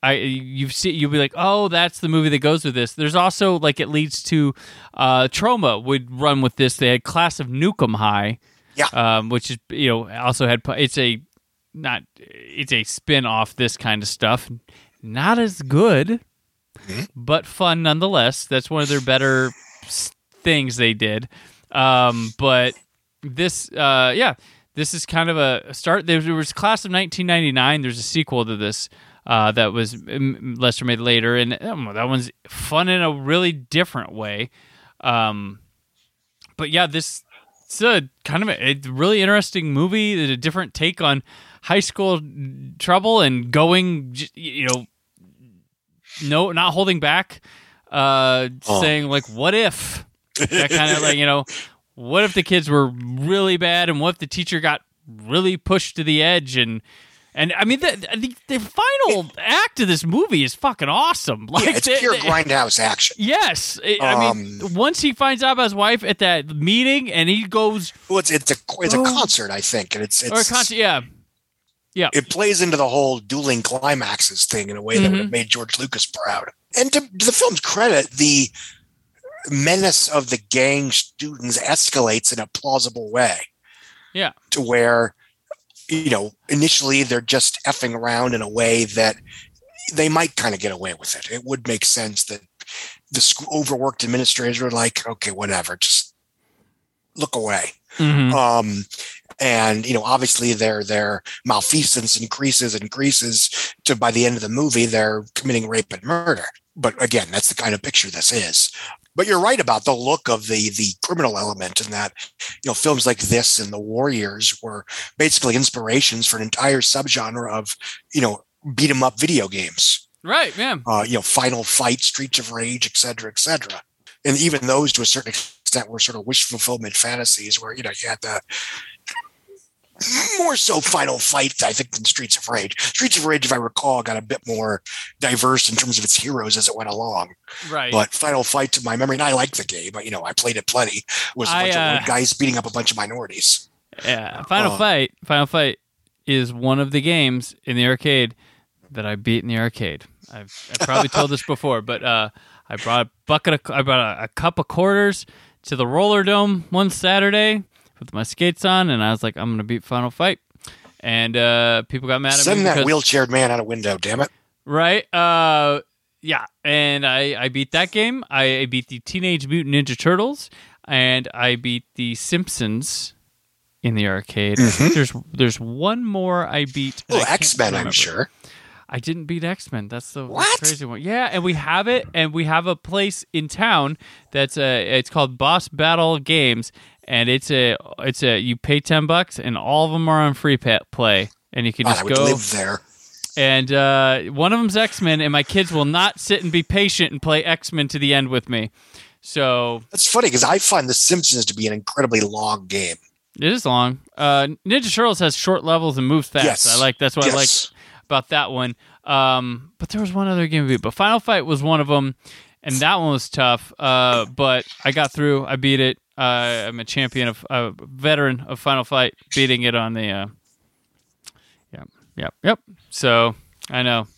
Speaker 2: I you've seen you'll be like, oh, that's the movie that goes with this. There's also like it leads to uh, Troma would run with this. They had Class of Nuke 'Em High,
Speaker 4: Yeah.
Speaker 2: um, which is you know also had it's a not it's a spin off this kind of stuff. Not as good, but fun nonetheless. That's one of their better things they did. Um, but this, uh, yeah, this is kind of a start. There was Class of 1999. There's a sequel to this uh, that was um, lesser made later, and um, that one's fun in a really different way. Um, but yeah, this it's a kind of a, a really interesting movie. A different take on high school trouble and going, you know, no, not holding back. Uh,
Speaker 4: Oh.
Speaker 2: saying like, what if that kind of like you know, what if the kids were really bad, and what if the teacher got really pushed to the edge and. And I mean, the, the the final act of this movie is fucking awesome. Like,
Speaker 4: yeah, it's
Speaker 2: they-
Speaker 4: pure
Speaker 2: they-
Speaker 4: grindhouse action.
Speaker 2: Yes, I I mean,
Speaker 4: Um,
Speaker 2: once he finds out about his wife at that meeting, and he goes,
Speaker 4: Well, it's it's a it's a
Speaker 2: Oh.
Speaker 4: concert, I think, and it's it's
Speaker 2: or a concert, yeah, yeah,
Speaker 4: it plays into the whole dueling climaxes thing in a way that would
Speaker 2: Mm-hmm.
Speaker 4: have made George Lucas proud. And to, to the film's credit, the menace of the gang students escalates in a plausible way
Speaker 2: yeah,
Speaker 4: to where, you know, initially they're just effing around in a way that they might kind of get away with it. It would make sense that the overworked administrators were like, okay, whatever, just look away.
Speaker 2: Mhm.
Speaker 4: Um, and you know, obviously their their malfeasance increases and increases to by the end of the movie they're committing rape and murder. but again, that's the kind of picture this is. But you're right about the look of the the criminal element, and that you know films like this and The Warriors were basically inspirations for an entire subgenre of you know beat 'em up video games.
Speaker 2: Right, yeah.
Speaker 4: Uh, you know, Final Fight, Streets of Rage, et cetera, et cetera. And even those, to a certain extent, were sort of wish fulfillment fantasies, where you know you had the more so Final Fight, I think, than Streets of Rage. Streets of Rage, if I recall, got a bit more diverse in terms of its heroes as it went along.
Speaker 2: Right.
Speaker 4: But Final Fight, to my memory, and I like the game, but you know, I played it plenty. Was a
Speaker 2: I,
Speaker 4: bunch
Speaker 2: uh,
Speaker 4: of guys beating up a bunch of minorities.
Speaker 2: Yeah, Final
Speaker 4: Uh,
Speaker 2: Fight. Final Fight is one of the games in the arcade that I beat in the arcade. I've, I've probably told this before, but uh, I brought a bucket of I brought a, a cup of quarters to the roller dome one Saturday with my skates on, and I was like, I'm gonna beat Final Fight, and uh, people got mad at
Speaker 4: Send
Speaker 2: me
Speaker 4: Send
Speaker 2: that
Speaker 4: wheelchaired man out a window, damn it.
Speaker 2: right? Uh, yeah, and I I beat that game. I beat the Teenage Mutant Ninja Turtles, and I beat the Simpsons in the arcade. I think There's there's one more I beat.
Speaker 4: Oh, X Men, I'm sure.
Speaker 2: I didn't beat X Men. That's the
Speaker 4: What?
Speaker 2: crazy one. Yeah, and we have it, and we have a place in town that's a. It's called Boss Battle Games, and it's a. It's a. You pay ten bucks, and all of them are on free play, and you can
Speaker 4: God,
Speaker 2: just
Speaker 4: I would
Speaker 2: go.
Speaker 4: live there.
Speaker 2: And uh, one of them's X Men, and my kids will not sit and be patient and play X Men to the end with me. So
Speaker 4: That's funny because I find The Simpsons to be an incredibly long game.
Speaker 2: it is long. Uh, Ninja Turtles has short levels and moves fast.
Speaker 4: Yes.
Speaker 2: I like that's what I like
Speaker 4: Yes.
Speaker 2: About that one. Um, but there was one other game we beat, but Final Fight was one of them, and that one was tough. Uh, but I got through. I beat it. Uh, I'm a champion of a veteran of Final Fight, beating it on the. Uh, yep, yep, yep. So I know.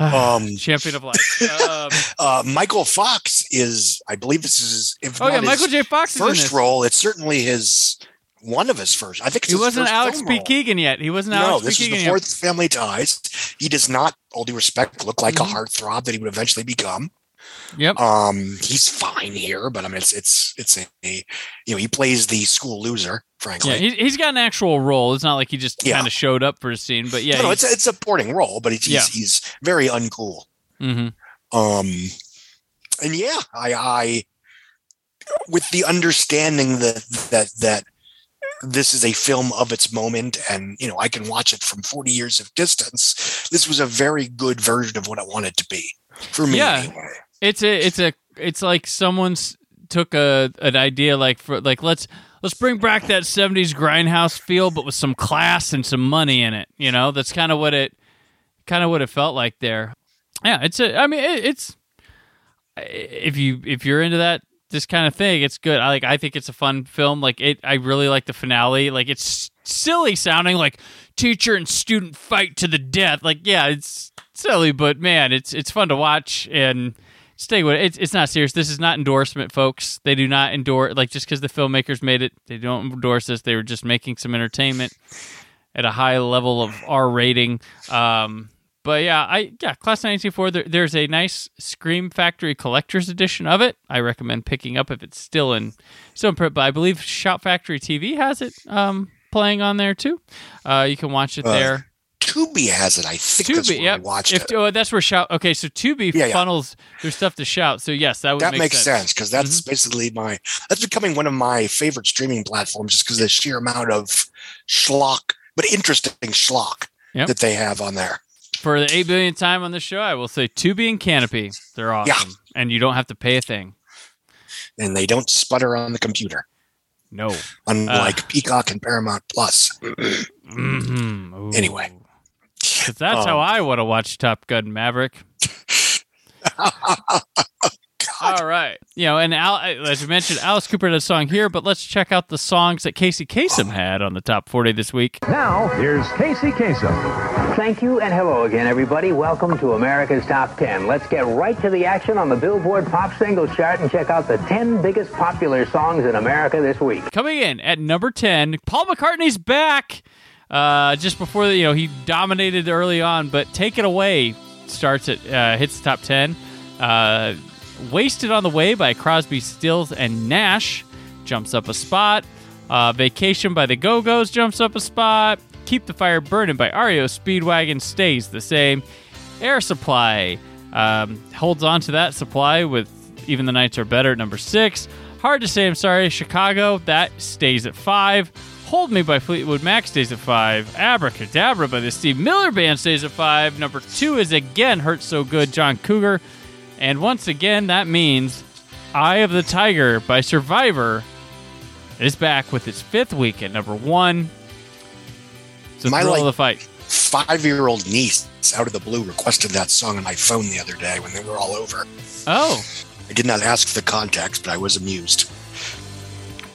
Speaker 4: Um,
Speaker 2: champion of life. Um,
Speaker 4: uh, Michael Fox is, I believe this is, if
Speaker 2: Oh, yeah,
Speaker 4: his
Speaker 2: Michael J. Fox is in
Speaker 4: first role, it's certainly his one of his first. I think it's
Speaker 2: he wasn't Alex
Speaker 4: role.
Speaker 2: Keaton yet. He wasn't
Speaker 4: No,
Speaker 2: Alex
Speaker 4: this
Speaker 2: Keaton
Speaker 4: before
Speaker 2: yet.
Speaker 4: Family Ties. He does not, all due respect, look like
Speaker 2: Mhm.
Speaker 4: a heartthrob that he would eventually become.
Speaker 2: Yep.
Speaker 4: Um, he's fine here, but I mean, it's it's it's a, a you know he plays the school loser, frankly.
Speaker 2: Yeah, he, he's got an actual role. It's not like he just
Speaker 4: Yeah.
Speaker 2: kind of showed up for a scene. But yeah,
Speaker 4: no, no, it's a, it's a supporting role, but he's he's,
Speaker 2: Yeah.
Speaker 4: he's very uncool.
Speaker 2: Mhm.
Speaker 4: Um, and yeah, I, I, with the understanding that that that this is a film of its moment, and you know I can watch it from forty years of distance. This was a very good version of what I wanted to be for me.
Speaker 2: Yeah.
Speaker 4: anyway.
Speaker 2: it's a it's a it's like someone's took a an idea like for like let's let's bring back that 70s grindhouse feel but with some class and some money in it you know that's kind of what it kind of what it felt like there yeah it's a i mean it, it's if you if you're into that this kind of thing it's good i like i think it's a fun film like it i really like the finale like it's silly sounding like teacher and student fight to the death like yeah it's silly but man it's it's fun to watch and stay with it. It's, it's not serious. This is not endorsement, folks. They do not endorse like just because the filmmakers made it, they don't endorse this. They were just making some entertainment at a high level of R rating. Um, but yeah, I yeah, Class ninety four. There, there's a nice Scream Factory collector's edition of it. I recommend picking up if it's still in still in print. But I believe Shout Factory TV has it um, playing on there too. Uh, you can watch it
Speaker 4: Uh,
Speaker 2: there.
Speaker 4: Tubi has it. I think that's
Speaker 2: Tubi,
Speaker 4: where
Speaker 2: yep.
Speaker 4: I watched
Speaker 2: If,
Speaker 4: it.
Speaker 2: oh, that's where shout. Okay, so Tubi
Speaker 4: Yeah, yeah.
Speaker 2: funnels their stuff to shout. So yes, that would
Speaker 4: that
Speaker 2: make
Speaker 4: makes
Speaker 2: sense.
Speaker 4: because that's
Speaker 2: Mm-hmm.
Speaker 4: basically my that's becoming one of my favorite streaming platforms just because of the sheer amount of schlock but interesting schlock
Speaker 2: Yep.
Speaker 4: that they have on there
Speaker 2: For the eight billion time on the show, I will say Tubi and Kanopy. They're awesome, and you don't have to pay a thing.
Speaker 4: and they don't sputter on the computer
Speaker 2: No.
Speaker 4: unlike
Speaker 2: Uh.
Speaker 4: peacock and paramount plus
Speaker 2: Mm-hmm.
Speaker 4: Anyway.
Speaker 2: 'Cause that's how
Speaker 4: Um,
Speaker 2: I want to watch Top Gun Maverick. All right. You know, and Al, as you mentioned, Alice Cooper had a song here, but let's check out the songs that Casey Kasem had on the top 40 this week.
Speaker 12: Now, here's Casey Kasem.
Speaker 13: Thank you and hello again, everybody. Welcome to America's Top 10. Let's get right to the action on the Billboard Pop Singles Chart and check out the 10 biggest popular songs in America this week.
Speaker 2: Coming in at number 10, Paul McCartney's back. Uh, just before the, you know, he dominated early on, but Take It Away starts at, uh, hits the top 10. Uh, Wasted on the Way by Crosby, Stills, and Nash jumps up a spot. Uh, Vacation by the Go Go's jumps up a spot. Keep the Fire Burning by REO Speedwagon stays the same. Air Supply Um, holds on to that supply with Even the Nights Are Better at number six. Hard to say I'm sorry, Chicago, that stays at five. Hold Me by Fleetwood Mac stays at five. Abracadabra by the Steve Miller Band stays at five. Number two is again Hurt So Good, John Cougar. And once again, that means Eye of the Tiger by Survivor is back with its fifth week at number one.
Speaker 4: My, like,
Speaker 2: the fight.
Speaker 4: Five year old niece out of the blue requested that song on my phone the other day when they were all over.
Speaker 2: Oh,
Speaker 4: I did not ask for the context, but I was amused.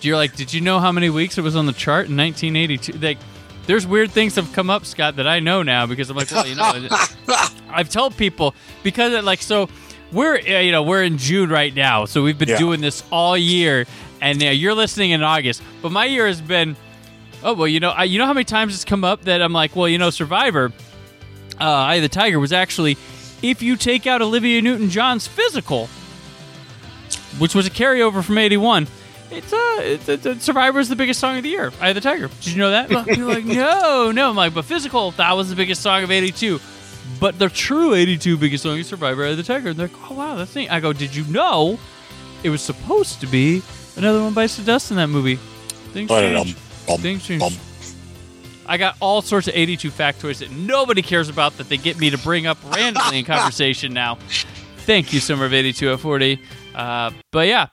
Speaker 2: you're like, did you know how many weeks it was on the chart in 1982? Like, there's weird things have come up, Scott, that I know now because I'm like, well, you know, I've told people because it, like so we're you know we're in June right now, so we've been
Speaker 4: Yeah.
Speaker 2: doing this all year, and uh, you're listening in August, but my year has been. Oh well, you know, I, you know how many times it's come up that I'm like, well, you know, Survivor, uh, Eye of the Tiger was actually, if you take out Olivia Newton-John's physical, which was a carryover from '81, it's uh, it's, it's, it's Survivor is the biggest song of the year. Eye of the Tiger. Did you know that? You're like, no, no. I'm like, but physical, that was the biggest song of '82. But the true '82 biggest song is Survivor, Eye of the Tiger. And they're like, oh wow, that's neat. I go, did you know it was supposed to be another one bites the dust in that movie? Things
Speaker 4: Ba-da-dum,
Speaker 2: change.
Speaker 4: bum,
Speaker 2: Things change. I got all sorts of 82 factoids that nobody cares about that they get me to bring up randomly in conversation now. Thank you, Summer of 82 at 40. Uh, but yeah,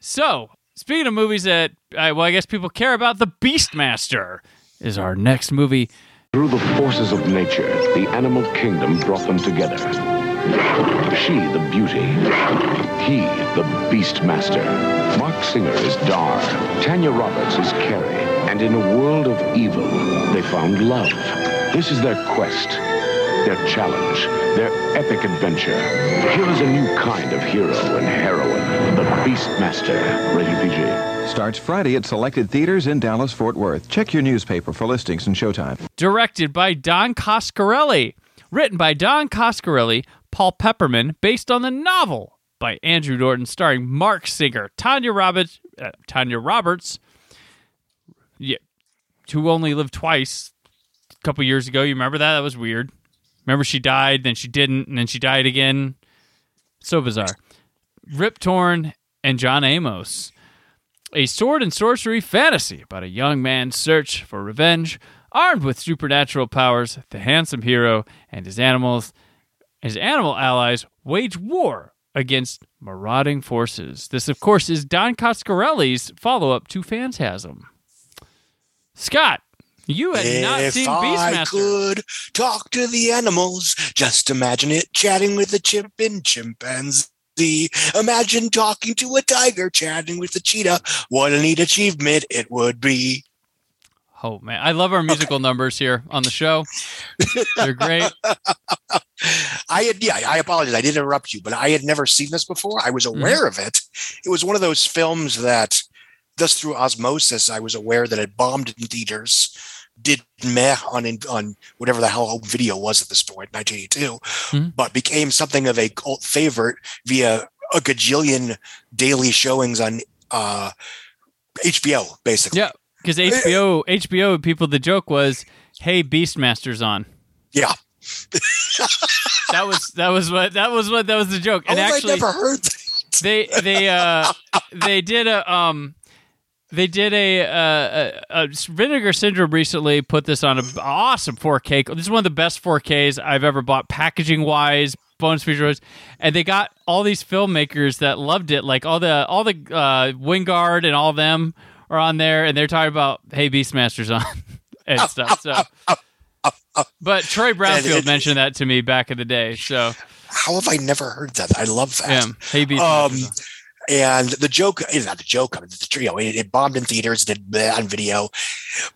Speaker 2: so speaking of movies that, uh, well, I guess people care about, The Beastmaster is our next movie.
Speaker 6: Through the forces of nature, the animal kingdom brought them together. She, the beauty. He, the beastmaster. Marc Singer is Dar. Tanya Roberts is Kiri. And in a world of evil, they found love. This is their quest, their challenge, their epic adventure. Here is a new kind of hero and heroine, the Beastmaster. Rated PG.
Speaker 14: Starts Friday at selected theaters in Dallas, Fort Worth. Check your newspaper for listings and showtime.
Speaker 2: Directed by Don Coscarelli. Written by Don Coscarelli, Paul Pepperman, based on the novel by Andrew Norton, starring Marc Singer, Tanya Roberts, uh, Tanya Roberts, yeah, who only lived twice a couple years ago. You remember that? That was weird. Remember she died, then she didn't, and then she died again. So bizarre. Rip Torn and John Amos. A sword and sorcery fantasy about a young man's search for revenge. Armed with supernatural powers, the handsome hero and his animals, his animal allies wage war against marauding forces. This, of course, is Don Coscarelli's follow-up to Phantasm. Scott, you had not
Speaker 4: if
Speaker 2: seen
Speaker 4: I
Speaker 2: Beastmaster.
Speaker 4: could talk to the animals, just imagine it chatting with a chimp and chimpanzee. Imagine talking to a tiger, chatting with a cheetah. What a neat achievement it would be.
Speaker 2: Oh man, I love our musical numbers here on the show. They're great.
Speaker 4: I had, yeah, I apologize. I did interrupt you, but I had never seen this before. I was mm-hmm. aware of it. It was one of those films that, just through osmosis, I was aware that it bombed in theaters, did meh on on whatever the hell home video was at this point, 1982, but became something of a cult favorite via a gajillion daily showings on uh, HBO, basically.
Speaker 2: Yeah, because HBO, HBO people, the joke was, "Hey, Beastmaster's on."
Speaker 4: Yeah.
Speaker 2: that was that was what that was what that was the joke. And
Speaker 4: Oh, I
Speaker 2: actually,
Speaker 4: never heard that.
Speaker 2: they they uh they did a um they did a, uh, a, a Vinegar Syndrome recently put this on an awesome 4K. This is one of the best 4Ks I've ever bought, packaging wise, bonus feature wise, and they got all these filmmakers that loved it, like all the all the uh, Wingard and all them are on there, and they're talking about hey Beastmaster's on and stuff. So, but Troy Brownfield mentioned that to me back in the day. So
Speaker 4: How have I never heard that? I love that.
Speaker 2: yeah, hey Beastmaster's
Speaker 4: Um. And the joke is not the joke. I mean, the trio. It, it bombed in theaters, did on video,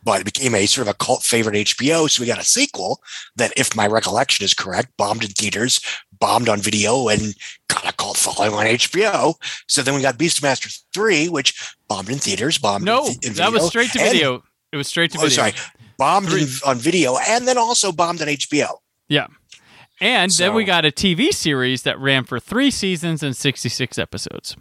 Speaker 4: but it became a sort of a cult favorite HBO. So we got a sequel that, if my recollection is correct, bombed in theaters, bombed on video, and got a cult following on HBO. So then we got Beastmaster Three, which bombed in theaters, bombed
Speaker 2: No,
Speaker 4: in, in
Speaker 2: that was straight to
Speaker 4: and-
Speaker 2: video. It was straight to
Speaker 4: Oh,
Speaker 2: video.
Speaker 4: sorry, bombed in, on video, and then also bombed on HBO.
Speaker 2: Yeah. And then we got a TV series that ran for three seasons and 66 episodes.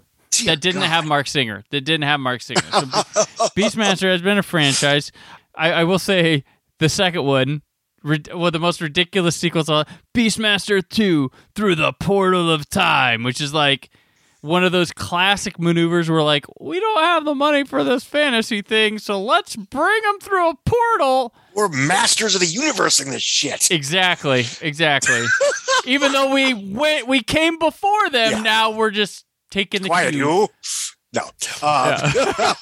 Speaker 2: That didn't have Marc Singer. That didn't have Marc Singer. So oh. Beastmaster has been a franchise. I, I will say the second one rid- one of the most ridiculous sequels on Beastmaster 2 through the portal of time, which is like one of those classic maneuvers where like we don't have the money for this fantasy thing, so let's bring them through a portal.
Speaker 4: We're masters of the universe in this shit.
Speaker 2: Exactly, exactly. Even though we went, we came before them.
Speaker 4: Yeah.
Speaker 2: Now we're just taking the
Speaker 4: Quiet,
Speaker 2: cue.
Speaker 4: you. No. Um,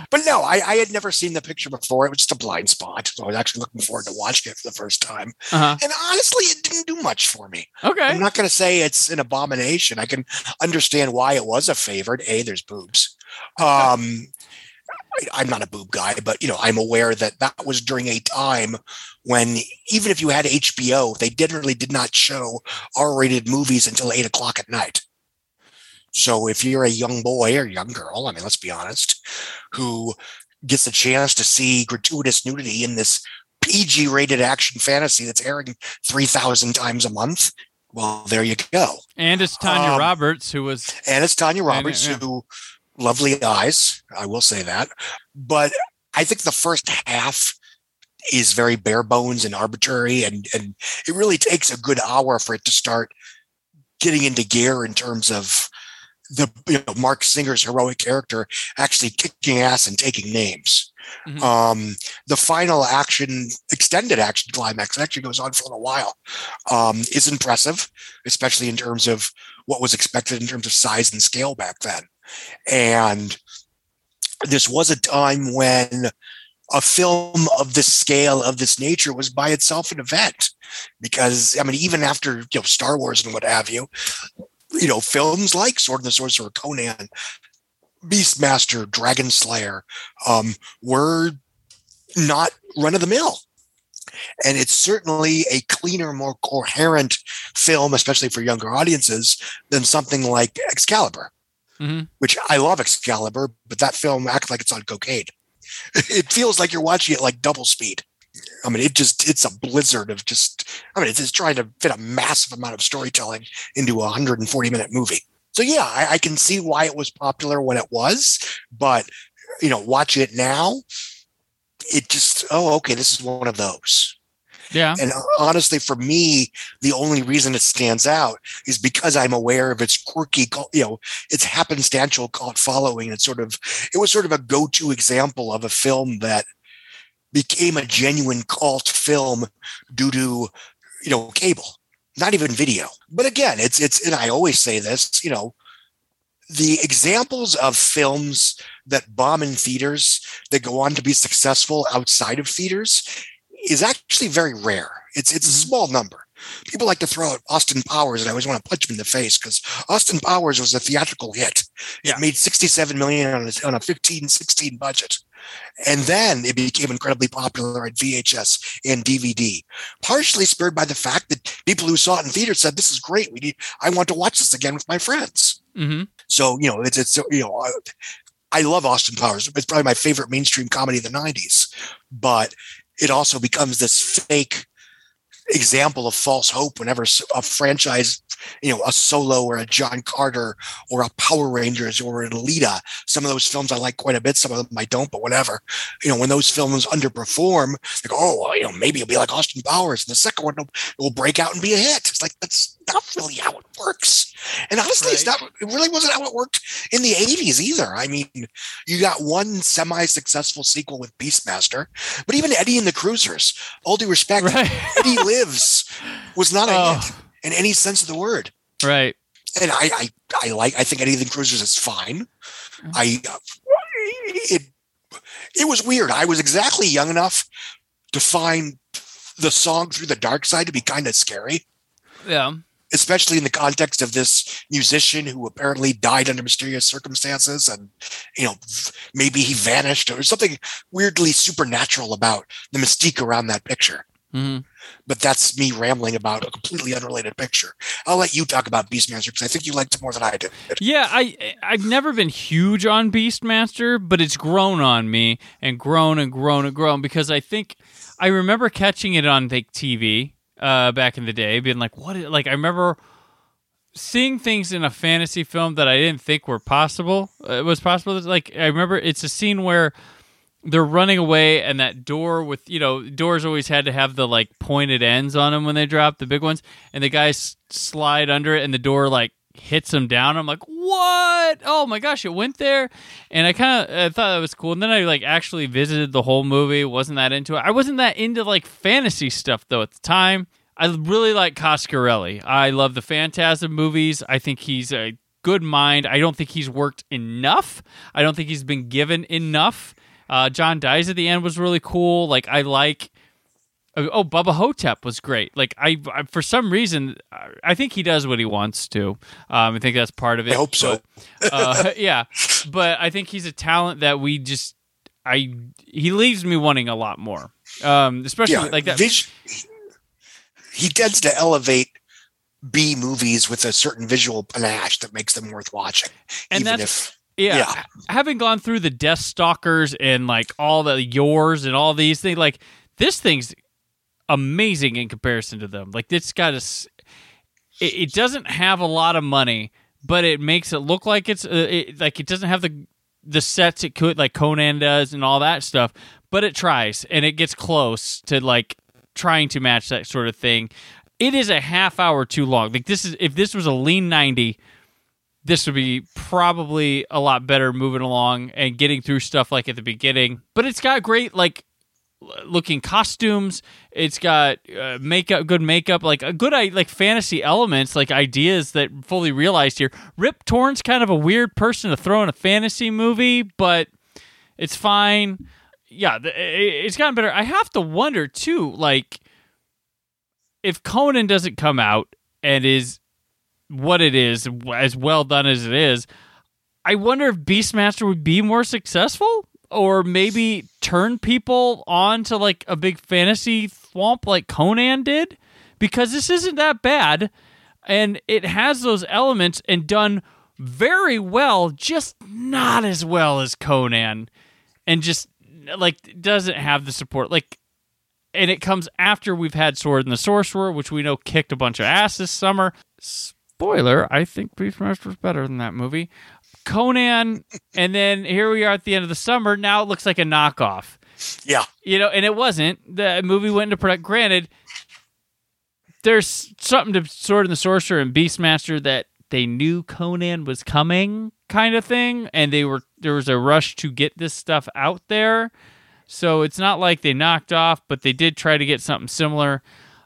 Speaker 4: but no, I, I had never seen the picture before. It was just a blind spot. So I was actually looking forward to watching it for the first time.
Speaker 2: Uh-huh.
Speaker 4: And honestly, it didn't do much for me.
Speaker 2: Okay.
Speaker 4: I'm not going to say it's an abomination. I can understand why it was a favorite. A, there's boobs. Um, I'm not a boob guy, but you know, I'm aware that that was during a time when even if you had HBO, they generally did not show R-rated movies until eight o'clock at night. So if you're a young boy or young girl, I mean, let's be honest, who gets a chance to see gratuitous nudity in this PG rated action fantasy that's airing 3,000 times a month, well, there you go.
Speaker 2: And it's Tanya
Speaker 4: Um,
Speaker 2: Roberts who was
Speaker 4: And it's Tanya
Speaker 2: And,
Speaker 4: Roberts,
Speaker 2: yeah.
Speaker 4: who lovely eyes, I will say that. But I think the first half is very bare bones and arbitrary, and and it really takes a good hour for it to start getting into gear in terms of the you know Marc Singer's heroic character actually kicking ass and taking names.
Speaker 2: Mhm.
Speaker 4: Um, the final action, extended action climax, actually goes on for a little while, um, is impressive, especially in terms of what was expected in terms of size and scale back then. And this was a time when a film of this scale, of this nature, was by itself an event. Because I mean, even after you know Star Wars and what have you, you know, films like Sword and the Sorcerer, Conan, Beastmaster, Dragon Slayer, um, were not run of the mill. And it's certainly a cleaner, more coherent film, especially for younger audiences, than something like Excalibur,
Speaker 2: Mhm.
Speaker 4: which I love Excalibur, but that film acts like it's on cocaine. It feels like you're watching it like double speed. I mean, it just, it's a blizzard of just, I mean, it's just trying to fit a massive amount of storytelling into a 140 minute movie. So, yeah, I, I can see why it was popular when it was, but, you know, watch it now, it just, oh, okay, this is one of those.
Speaker 2: Yeah.
Speaker 4: And honestly, for me, the only reason it stands out is because I'm aware of its quirky, you know, its happenstantial cult following. It's sort of, it was sort of a go-to example of a film that became a genuine cult film due to, you know, cable, not even video. But again, it's, it's, and I always say this, you know, the examples of films that bomb in theaters that go on to be successful outside of theaters is actually very rare. It's it's a small number. People like to throw out Austin Powers, and I always want to punch him in the face because Austin Powers was a theatrical hit. It made 67 million on a, on a 15, 16 budget. And then it became incredibly popular at VHS and DVD, partially spurred by the fact that people who saw it in theaters said, "This is great. We need. I want to watch this again with my friends."
Speaker 2: Mm-hmm.
Speaker 4: So you know, it's it's you know, I, I love Austin Powers. It's probably my favorite mainstream comedy of the '90s, but it also becomes this fake example of false hope whenever a franchise, you know, a Solo or a John Carter or a Power Rangers or an Alita. Some of those films I like quite a bit. Some of them I don't, but whatever. You know, when those films underperform, they go, oh, well, you know, maybe it'll be like Austin Powers, and the second one will, will break out and be a hit. It's like that's not really how it works. And honestly, it's not. It really wasn't how it worked in the '80s either. I mean, you got one semi-successful sequel with Beastmaster, but even Eddie and the Cruisers. All due respect, Eddie Lives was not a
Speaker 2: Oh.
Speaker 4: hit in any sense of the word.
Speaker 2: Right.
Speaker 4: And I, I, I like. I think Eddie and the Cruisers is fine. Mm-hmm. I, it, it was weird. I was exactly young enough to find the song "Through the Dark Side" to be kind of scary
Speaker 2: Yeah.
Speaker 4: Especially in the context of this musician who apparently died under mysterious circumstances and you know maybe he vanished or something weirdly supernatural about the mystique around that picture.
Speaker 2: Mm-hmm.
Speaker 4: but that's me rambling about a completely unrelated picture. I'll let you talk about beastmaster because i think you liked it more than i did.
Speaker 2: Yeah, I I've never been huge on Beastmaster, but it's grown on me and grown and grown and grown because I think I remember catching it on like TV uh, back in the day, being like, "What?" Like I remember seeing things in a fantasy film that I didn't think were possible. Uh, It was possible. Like I remember, it's a scene where they're running away and that door with you know doors always had to have the like pointed ends on them when they drop the big ones and the guys slide under it and the door like hits him down. I'm like what? Oh my gosh it went there. And i kind of I thought that was cool. And then i like actually visited the whole movie. Wasn't that into it. I wasn't that into like fantasy stuff though at the time. I really like coscarelli. I love the phantasm movies. I think he's a good mind. I don't think he's worked enough. I don't think he's been given enough. Uh, John dies at the end was really cool. Like I like. Oh, Bubba Ho-Tep was great. Like I, I for some reason, I think he does what he wants to. Um, I think that's part of it.
Speaker 4: I hope so.
Speaker 2: But, uh, yeah, but I think he's a talent that we just. I he leaves me wanting a lot more. Um, especially
Speaker 4: Yeah,
Speaker 2: like that.
Speaker 4: vis- he tends to elevate B movies with a certain visual panache that makes them worth watching.
Speaker 2: And
Speaker 4: even if
Speaker 2: Yeah.
Speaker 4: Yeah.
Speaker 2: Having gone through the Death Stalkers and like all the yours and all these things, like this thing's amazing in comparison to them. Like it's got a, it, it doesn't have a lot of money, but it makes it look like it's uh, it, like it doesn't have the the sets it could like Conan does and all that stuff. But it tries and it gets close to like trying to match that sort of thing. It is a half hour too long. Like this is if this was a lean ninety this would be probably a lot better moving along and getting through stuff like at the beginning. But it's got great like looking costumes. It's got uh, makeup, good makeup, like a good like fantasy elements, like ideas that fully realized here. Rip Torn's kind of a weird person to throw in a fantasy movie, but it's fine. Yeah, it's gotten better. I have to wonder too, like if Conan doesn't come out and is what it is, as well done as it is, I wonder if Beastmaster would be more successful or maybe turn people on to like a big fantasy swamp like Conan did because this isn't that bad and it has those elements and done very well, just not as well as Conan and just like doesn't have the support like and it comes after we've had Sword and the Sorcerer, which we know kicked a bunch of ass this summer. Spoiler, I think Beastmaster's better than that movie. Conan, and then here we are at the end of the summer. Now it looks like a knockoff.
Speaker 4: Yeah.
Speaker 2: You know, and it wasn't. The movie went into production. Granted, there's something to Sword and the Sorcerer and Beastmaster that they knew Conan was coming, kind of thing, and they were there was a rush to get this stuff out there. So it's not like they knocked off, but they did try to get something similar.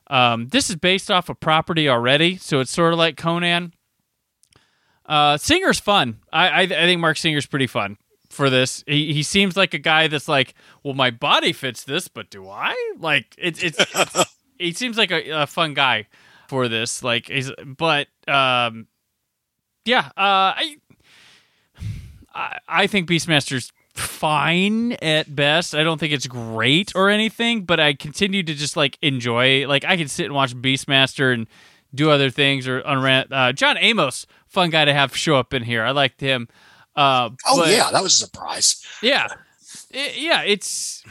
Speaker 2: Um, this is based off a property already, so it's sort of like Conan. Uh, Singer's fun. I, I I think Marc Singer's pretty fun for this. He he seems like a guy that's like, well, my body fits this, but do I? Like it's it's, it's he seems like a, a fun guy for this. Like he's but um yeah, uh I I, I think Beastmaster's fine at best. I don't think it's great or anything, but I continue to just like enjoy. Like I can sit and watch Beastmaster and do other things or unrant. Uh, John Amos, fun guy to have show up in here. I liked him. Uh,
Speaker 4: Oh
Speaker 2: but-
Speaker 4: yeah, that was a surprise.
Speaker 2: yeah, I- yeah. It's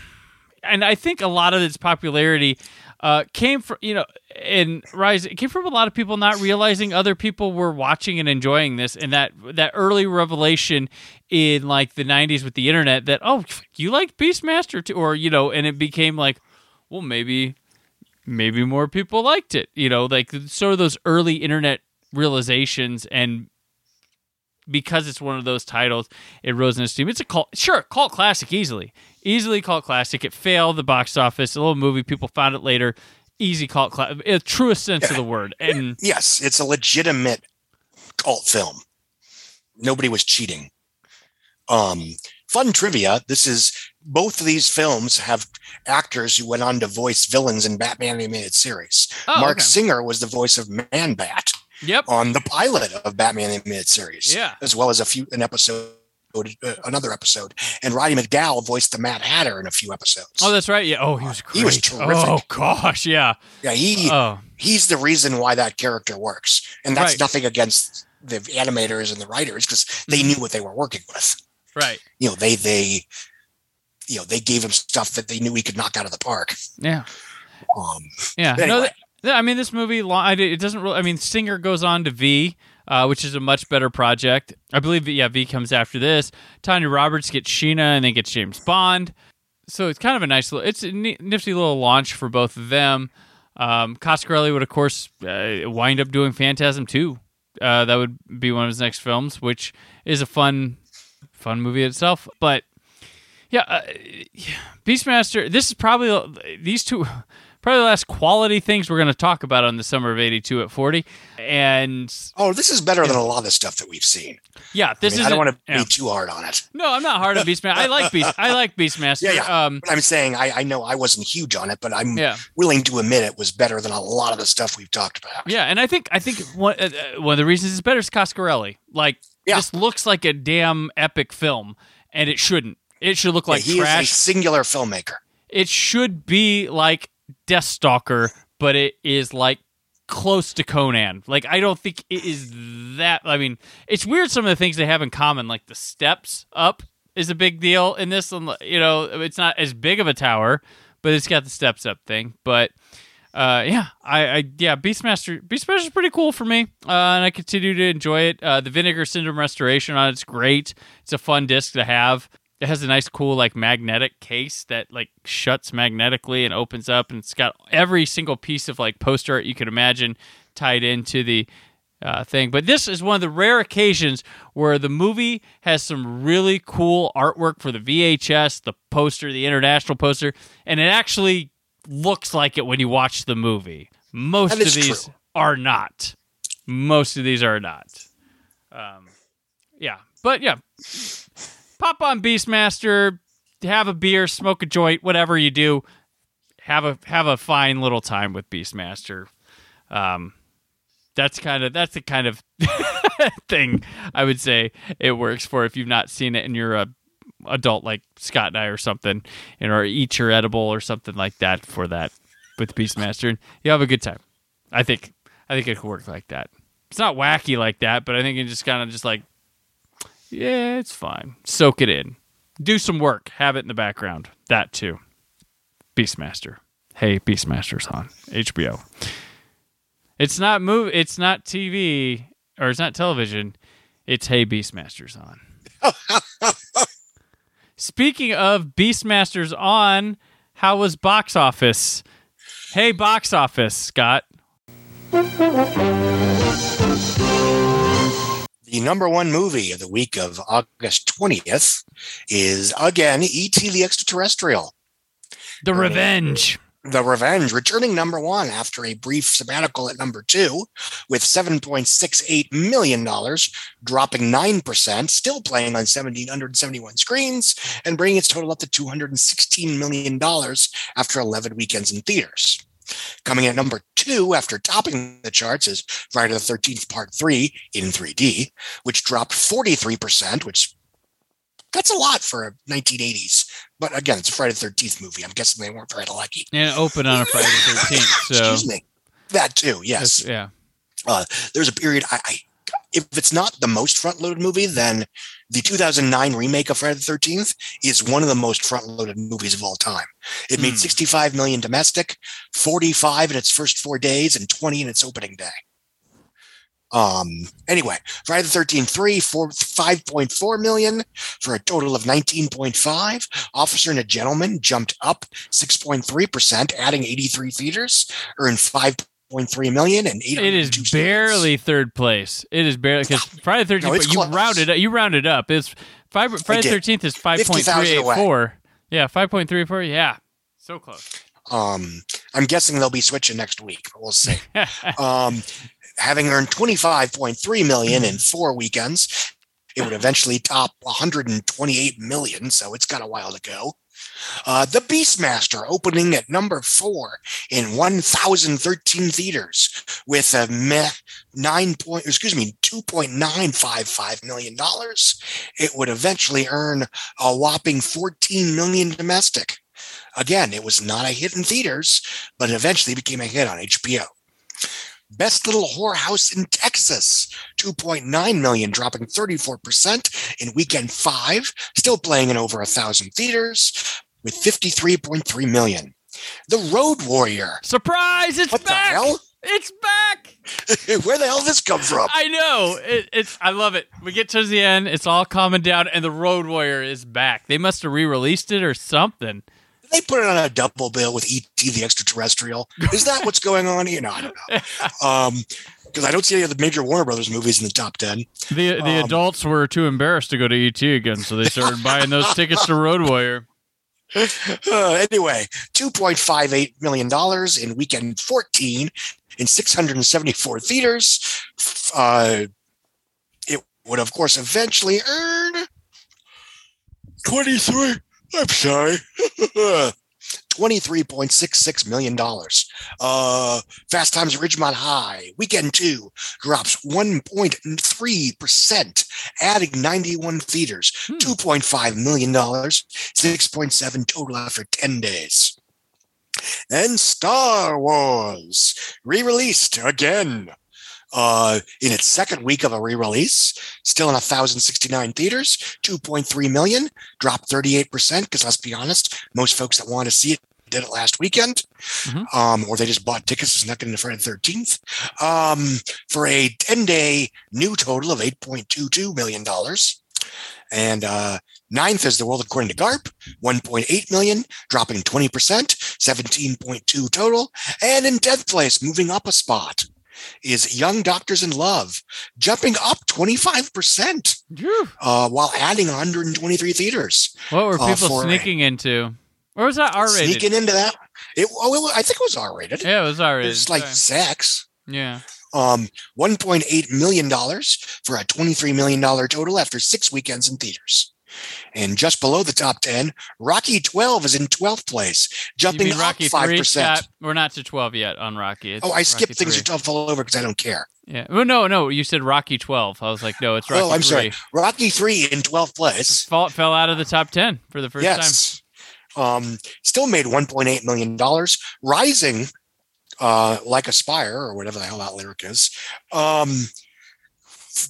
Speaker 2: and I think a lot of its popularity uh, came from you know and rise. It came from a lot of people not realizing other people were watching and enjoying this, and that that early revelation in like the '90s with the internet that oh you liked Beastmaster too, or you know, and it became like well maybe maybe more people liked it. You know, like sort of those early internet realizations and because it's one of those titles, it rose in esteem. It's a cult, sure, cult classic easily, easily cult classic. It failed the box office. A little movie, people found it later. Easy cult classic, truest sense of the word. And
Speaker 4: Yes, it's a legitimate cult film. Nobody was cheating. Um, fun trivia: This is both of these films have actors who went on to voice villains in Batman animated series.
Speaker 2: Oh,
Speaker 4: Marc
Speaker 2: okay.
Speaker 4: Singer was the voice of Man Bat.
Speaker 2: Yep.
Speaker 4: On the pilot of Batman animated series.
Speaker 2: Yeah.
Speaker 4: As well as a few an episode. Uh, another episode, and Roddy McDowall voiced the Mad Hatter in a few episodes.
Speaker 2: oh, that's right. Yeah. Oh, he was great.
Speaker 4: He was terrific.
Speaker 2: Oh gosh, yeah.
Speaker 4: Yeah, he
Speaker 2: Oh.
Speaker 4: he's the reason why that character works, and that's
Speaker 2: Right.
Speaker 4: nothing against the animators and the writers because they knew what they were working with.
Speaker 2: Right.
Speaker 4: You know, they they you know they gave him stuff that they knew he could knock out of the park.
Speaker 2: Yeah.
Speaker 4: Um,
Speaker 2: Yeah.
Speaker 4: Anyway.
Speaker 2: No, th- I mean, this movie, lo- I did- it doesn't really, I mean, Singer goes on to V, uh, which is a much better project. I believe, yeah, V comes after this. Tanya Roberts gets Sheena and then gets James Bond. so it's kind of a nice little, it's a nifty little launch for both of them. Um, Coscarelli would, of course, uh, wind up doing Phantasm 2. Uh, that would be one of his next films, which is a fun, fun movie itself. But yeah, uh, yeah, Beastmaster. This is probably these two, probably the last quality things we're going to talk about on the summer of '82 at 40. And
Speaker 4: Oh, this is better than a lot of the stuff that we've seen.
Speaker 2: yeah, this
Speaker 4: I, mean,
Speaker 2: is
Speaker 4: I don't want to be too hard on it.
Speaker 2: No, I'm not hard on Beastmaster. I like Beast. I like Beastmaster.
Speaker 4: Yeah, yeah.
Speaker 2: Um,
Speaker 4: but I'm saying I, I know I wasn't huge on it, but I'm
Speaker 2: Yeah.
Speaker 4: willing to admit it was better than a lot of the stuff we've talked about.
Speaker 2: Yeah, and I think I think one uh, uh, one of the reasons it's better is Coscarelli. Like this looks like a damn epic film, and it shouldn't. It should look
Speaker 4: Yeah,
Speaker 2: like
Speaker 4: he is a
Speaker 2: trash.
Speaker 4: singular filmmaker.
Speaker 2: it should be like Deathstalker, but it is like close to Conan. Like I don't think it is that. I mean, it's weird some of the things they have in common, like the steps up is a big deal in this. one. You know, it's not as big of a tower, but it's got the steps up thing. But uh, yeah, I, I yeah, Beastmaster Beastmaster is pretty cool for me, uh, and I continue to enjoy it. Uh, the Vinegar Syndrome restoration on it's great. It's a fun disc to have. It has a nice, cool, like magnetic case that like shuts magnetically and opens up, and it's got every single piece of like poster art you could imagine tied into the uh, thing. But this is one of the rare occasions where the movie has some really cool artwork for the VHS, the poster, the international poster, and it actually looks like it when you watch the movie. Most of these
Speaker 4: true.
Speaker 2: are not. Most of these are not. Um, yeah, but yeah, pop on Beastmaster, have a beer, smoke a joint, whatever you do. Have a have a fine little time with Beastmaster. Um, that's kind of that's the kind of thing I would say it works for if you've not seen it and you're a adult like Scott and I or something, and or eat your edible or something like that for that with Beastmaster, and you have a good time. I think I think it could work like that. It's not wacky like that, but I think it just kind of just like, yeah, it's fine. Soak it in, do some work, have it in the background. That too. Beastmaster. Hey, Beastmaster's on HBO. It's not move. It's not TV or it's not television. It's Hey Beastmasters on. Speaking of Beastmasters on, how was box office? Hey, box office, Scott.
Speaker 4: The number one movie of the week of August 20th is again E.T. the Extraterrestrial.
Speaker 2: The Revenge.
Speaker 4: The Revenge, returning number one after a brief sabbatical at number two, with $7.68 million, dropping 9%, still playing on 1,771 screens, and bringing its total up to $216 million after 11 weekends in theaters. Coming in at number two after topping the charts is Friday the 13th Part 3 in 3D, which dropped 43%, which that's a lot for a 1980s. But again, it's a Friday the 13th movie. I'm guessing they weren't very lucky.
Speaker 2: And it opened on a Friday the 13th. So,
Speaker 4: Excuse me. That too, yes.
Speaker 2: That's- yeah.
Speaker 4: Uh, there's a period I, I if it's not the most front-loaded movie, then the 2009 remake of Friday the 13th is one of the most front-loaded movies of all time. It made
Speaker 2: Hmm.
Speaker 4: 65 million domestic, 45 in its first four days, and 20 in its opening day. Um. Anyway, Friday the 13th 3, 4, 5.4 million for a total of 19.5. Officer and a Gentleman jumped up 6.3%, adding 83 theaters, earned 5.3 million and
Speaker 2: It is barely third place. It is barely because Friday the Thirteenth.
Speaker 4: it's
Speaker 2: but you
Speaker 4: close.
Speaker 2: rounded. You rounded up. It's five, Friday the. Thirteenth is five point
Speaker 4: 50,000
Speaker 2: three eight
Speaker 4: away.
Speaker 2: four. Yeah, five point three four. Yeah, so close.
Speaker 4: Um, I'm guessing they'll be switching next week, but we'll see. um, having earned 25.3 million in four weekends, it would eventually top 128 million. So it's got a while to go. Uh, the Beastmaster opening at number four in 1,013 theaters with a meh nine point, excuse me, 2.955 million dollars. It would eventually earn a whopping 14 million domestic. Again, it was not a hit in theaters, but it eventually became a hit on HBO. Best Little Whorehouse in Texas, 2.9 million, dropping 34% in weekend five, still playing in over a thousand theaters with 53.3 million. The Road Warrior.
Speaker 2: Surprise! It's
Speaker 4: what
Speaker 2: back!
Speaker 4: the hell?
Speaker 2: It's back.
Speaker 4: Where the hell did this come from?
Speaker 2: I know. It, it's. I love it. We get to the end. It's all calming down, and the Road Warrior is back. They must have re-released it or something.
Speaker 4: They put it on a double bill with E.T. the Extraterrestrial. Is that what's going on here? No, I don't know. Um, because I don't see any of the major Warner Brothers movies in the top ten.
Speaker 2: The the
Speaker 4: Um,
Speaker 2: adults were too embarrassed to go to ET again, so they started buying those tickets to Road Warrior.
Speaker 4: Uh, anyway, two point five eight million dollars in weekend fourteen in six hundred and seventy four theaters. Uh, it would, of course, eventually earn twenty three. I'm sorry. $23.66 million. Uh, Fast Times at Ridgemont High, weekend two, drops 1.3%, adding 91 theaters, $2.5 million, 6.7 total after 10 days. And Star Wars, re released again. Uh, in its second week of a re-release, still in 1,069 theaters, 2.3 million, dropped 38%. Because let's be honest, most folks that want to see it did it last weekend, um, or they just bought tickets and snuck it into Friday the 13th, um, for a 10-day new total of 8.22 million dollars. And uh, ninth is the world according to GARP, 1.8 million, dropping 20%, 17.2 total. And in 10th place, moving up a spot, is Young Doctors in Love, jumping up 25%, uh, while adding 123 theaters.
Speaker 2: What were
Speaker 4: uh,
Speaker 2: people
Speaker 4: a-
Speaker 2: sneaking into? Or was that R rated?
Speaker 4: Sneaking into that. It, oh, it, I think it was R rated.
Speaker 2: Yeah, it was R rated.
Speaker 4: It's like sex.
Speaker 2: Yeah.
Speaker 4: Um, $1.8 million for a $23 million total after six weekends in theaters. And just below the top 10, Rocky 12 is in 12th place, jumping
Speaker 2: Rocky
Speaker 4: up 5%.
Speaker 2: Scott? We're not to 12 yet on Rocky. It's
Speaker 4: oh, I skipped
Speaker 2: Rocky
Speaker 4: things
Speaker 2: 3.
Speaker 4: are tough all over because I don't care.
Speaker 2: Yeah. Well, no, no. You said Rocky 12. I was like, no, it's Rocky
Speaker 4: oh, I'm
Speaker 2: 3.
Speaker 4: sorry. Rocky 3 in 12th place.
Speaker 2: Fall, fell out of the top 10 for the first
Speaker 4: yes. Um, still made $1.8 million, rising uh, like Aspire or whatever the hell that lyric is, um,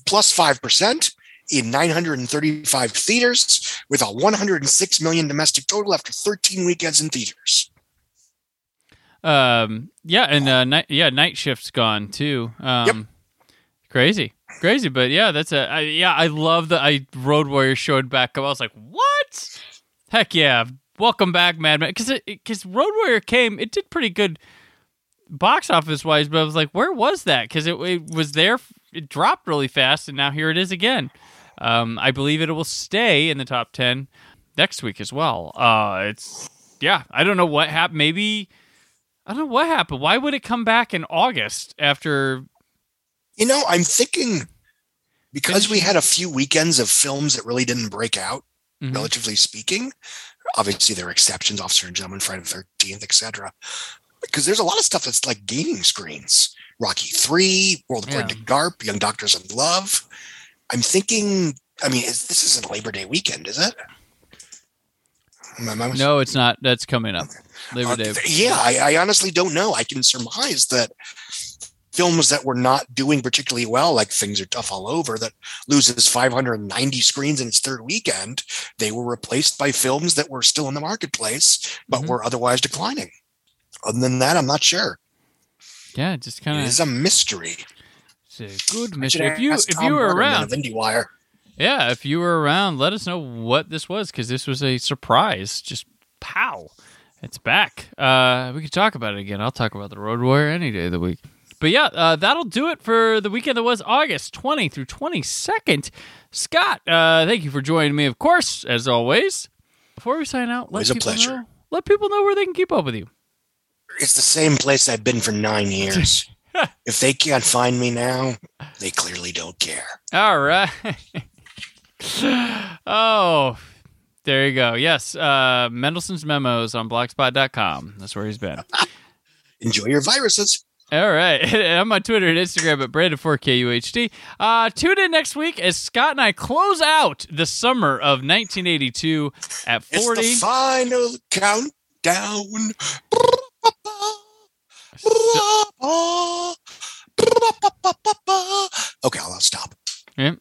Speaker 4: plus 5% in 935 theaters with a 106 million domestic total after 13 weekends in theaters.
Speaker 2: Um, yeah, and uh, night, yeah, night shift's gone too. Um, Crazy, crazy, but yeah, that's a I, yeah. I love that. I Road Warrior showed back up. I was like, what? Heck yeah! Welcome back, Madman. Because because Road Warrior came, it did pretty good box office wise, but I was like, where was that? Because it, it was there. It dropped really fast, and now here it is again. Um, I believe it will stay in the top ten next week as well. Uh, it's yeah. I don't know what happened. Maybe I don't know what happened. Why would it come back in August after?
Speaker 4: You know, I'm thinking because we had a few weekends of films that really didn't break out,
Speaker 2: Mhm.
Speaker 4: relatively speaking. Obviously, there are exceptions, Officer and Gentleman, Friday the Thirteenth, etc. Because there's a lot of stuff that's like gaining screens. Rocky Three, World According to Garp, Young Doctors in Love. I'm thinking. I mean, is, this isn't Labor Day weekend, is it?
Speaker 2: No, it's not. That's coming up. Labor
Speaker 4: Uh,
Speaker 2: Day.
Speaker 4: yeah, I, I honestly don't know. I can surmise that films that were not doing particularly well, like Things Are Tough All Over, that loses 590 screens in its third weekend, they were replaced by films that were still in the marketplace, but
Speaker 2: Mm-hmm.
Speaker 4: were otherwise declining. Other than that, I'm not sure.
Speaker 2: Yeah, just kind of.
Speaker 4: is a mystery.
Speaker 2: It's a good
Speaker 4: mission.
Speaker 2: If you if you were around,
Speaker 4: IndieWire.
Speaker 2: yeah, if you were around, let us know what this was because this was a surprise. Just pow, it's back. Uh, we could talk about it again. I'll talk about the Road Warrior any day of the week. But yeah, uh, that'll do it for the weekend that was August 20 through 22nd. Scott, uh, thank you for joining me, of course, as always. Before we sign out, let people know let people know where they can keep up with you.
Speaker 4: It's the same place I've been for nine years. if they can't find me now, they clearly don't care.
Speaker 2: All right. oh, there you go. Yes, uh, Mendelson's Memos on blogspot.com. That's where he's been.
Speaker 4: Enjoy your viruses.
Speaker 2: All right. I'm on Twitter and Instagram at Brandon4KUHD. Uh, tune in next week as Scott and I close out the summer of 1982 at 40.
Speaker 4: It's the final countdown. Okay, I'll stop.
Speaker 2: Yep.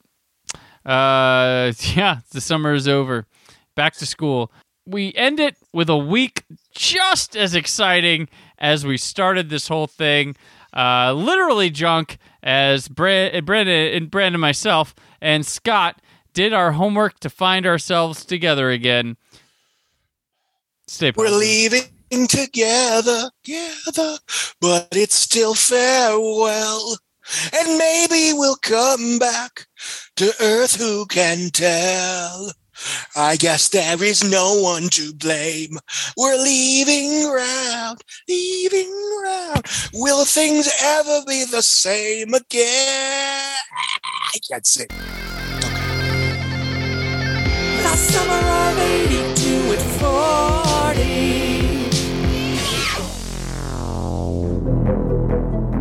Speaker 2: Uh, yeah, the summer is over. Back to school. We end it with a week just as exciting as we started this whole thing. uh, literally junk as Bra- Brandon and Brandon myself and Scott did our homework to find ourselves together again. Stay
Speaker 4: We're leaving together, together, but it's still farewell. And maybe we'll come back to Earth, who can tell? I guess there is no one to blame. We're leaving round, leaving round. Will things ever be the same again? I can't sing.
Speaker 3: Last summer of 82 at 40.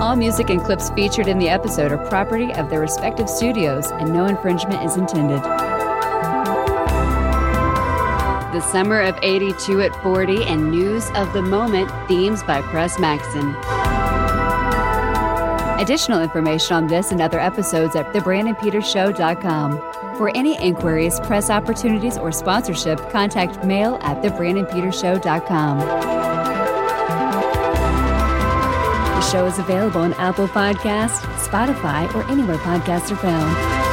Speaker 1: All music and clips featured in the episode are property of their respective studios, and no infringement is intended. The Summer of 82 at 40 and News of the Moment themes by Pres Maxson. Additional information on this and other episodes at thebrandonpetersshow.com. For any inquiries, press opportunities, or sponsorship, contact mail at thebrandonpetersshow.com. Show is available on Apple Podcasts, Spotify, or anywhere podcasts are found.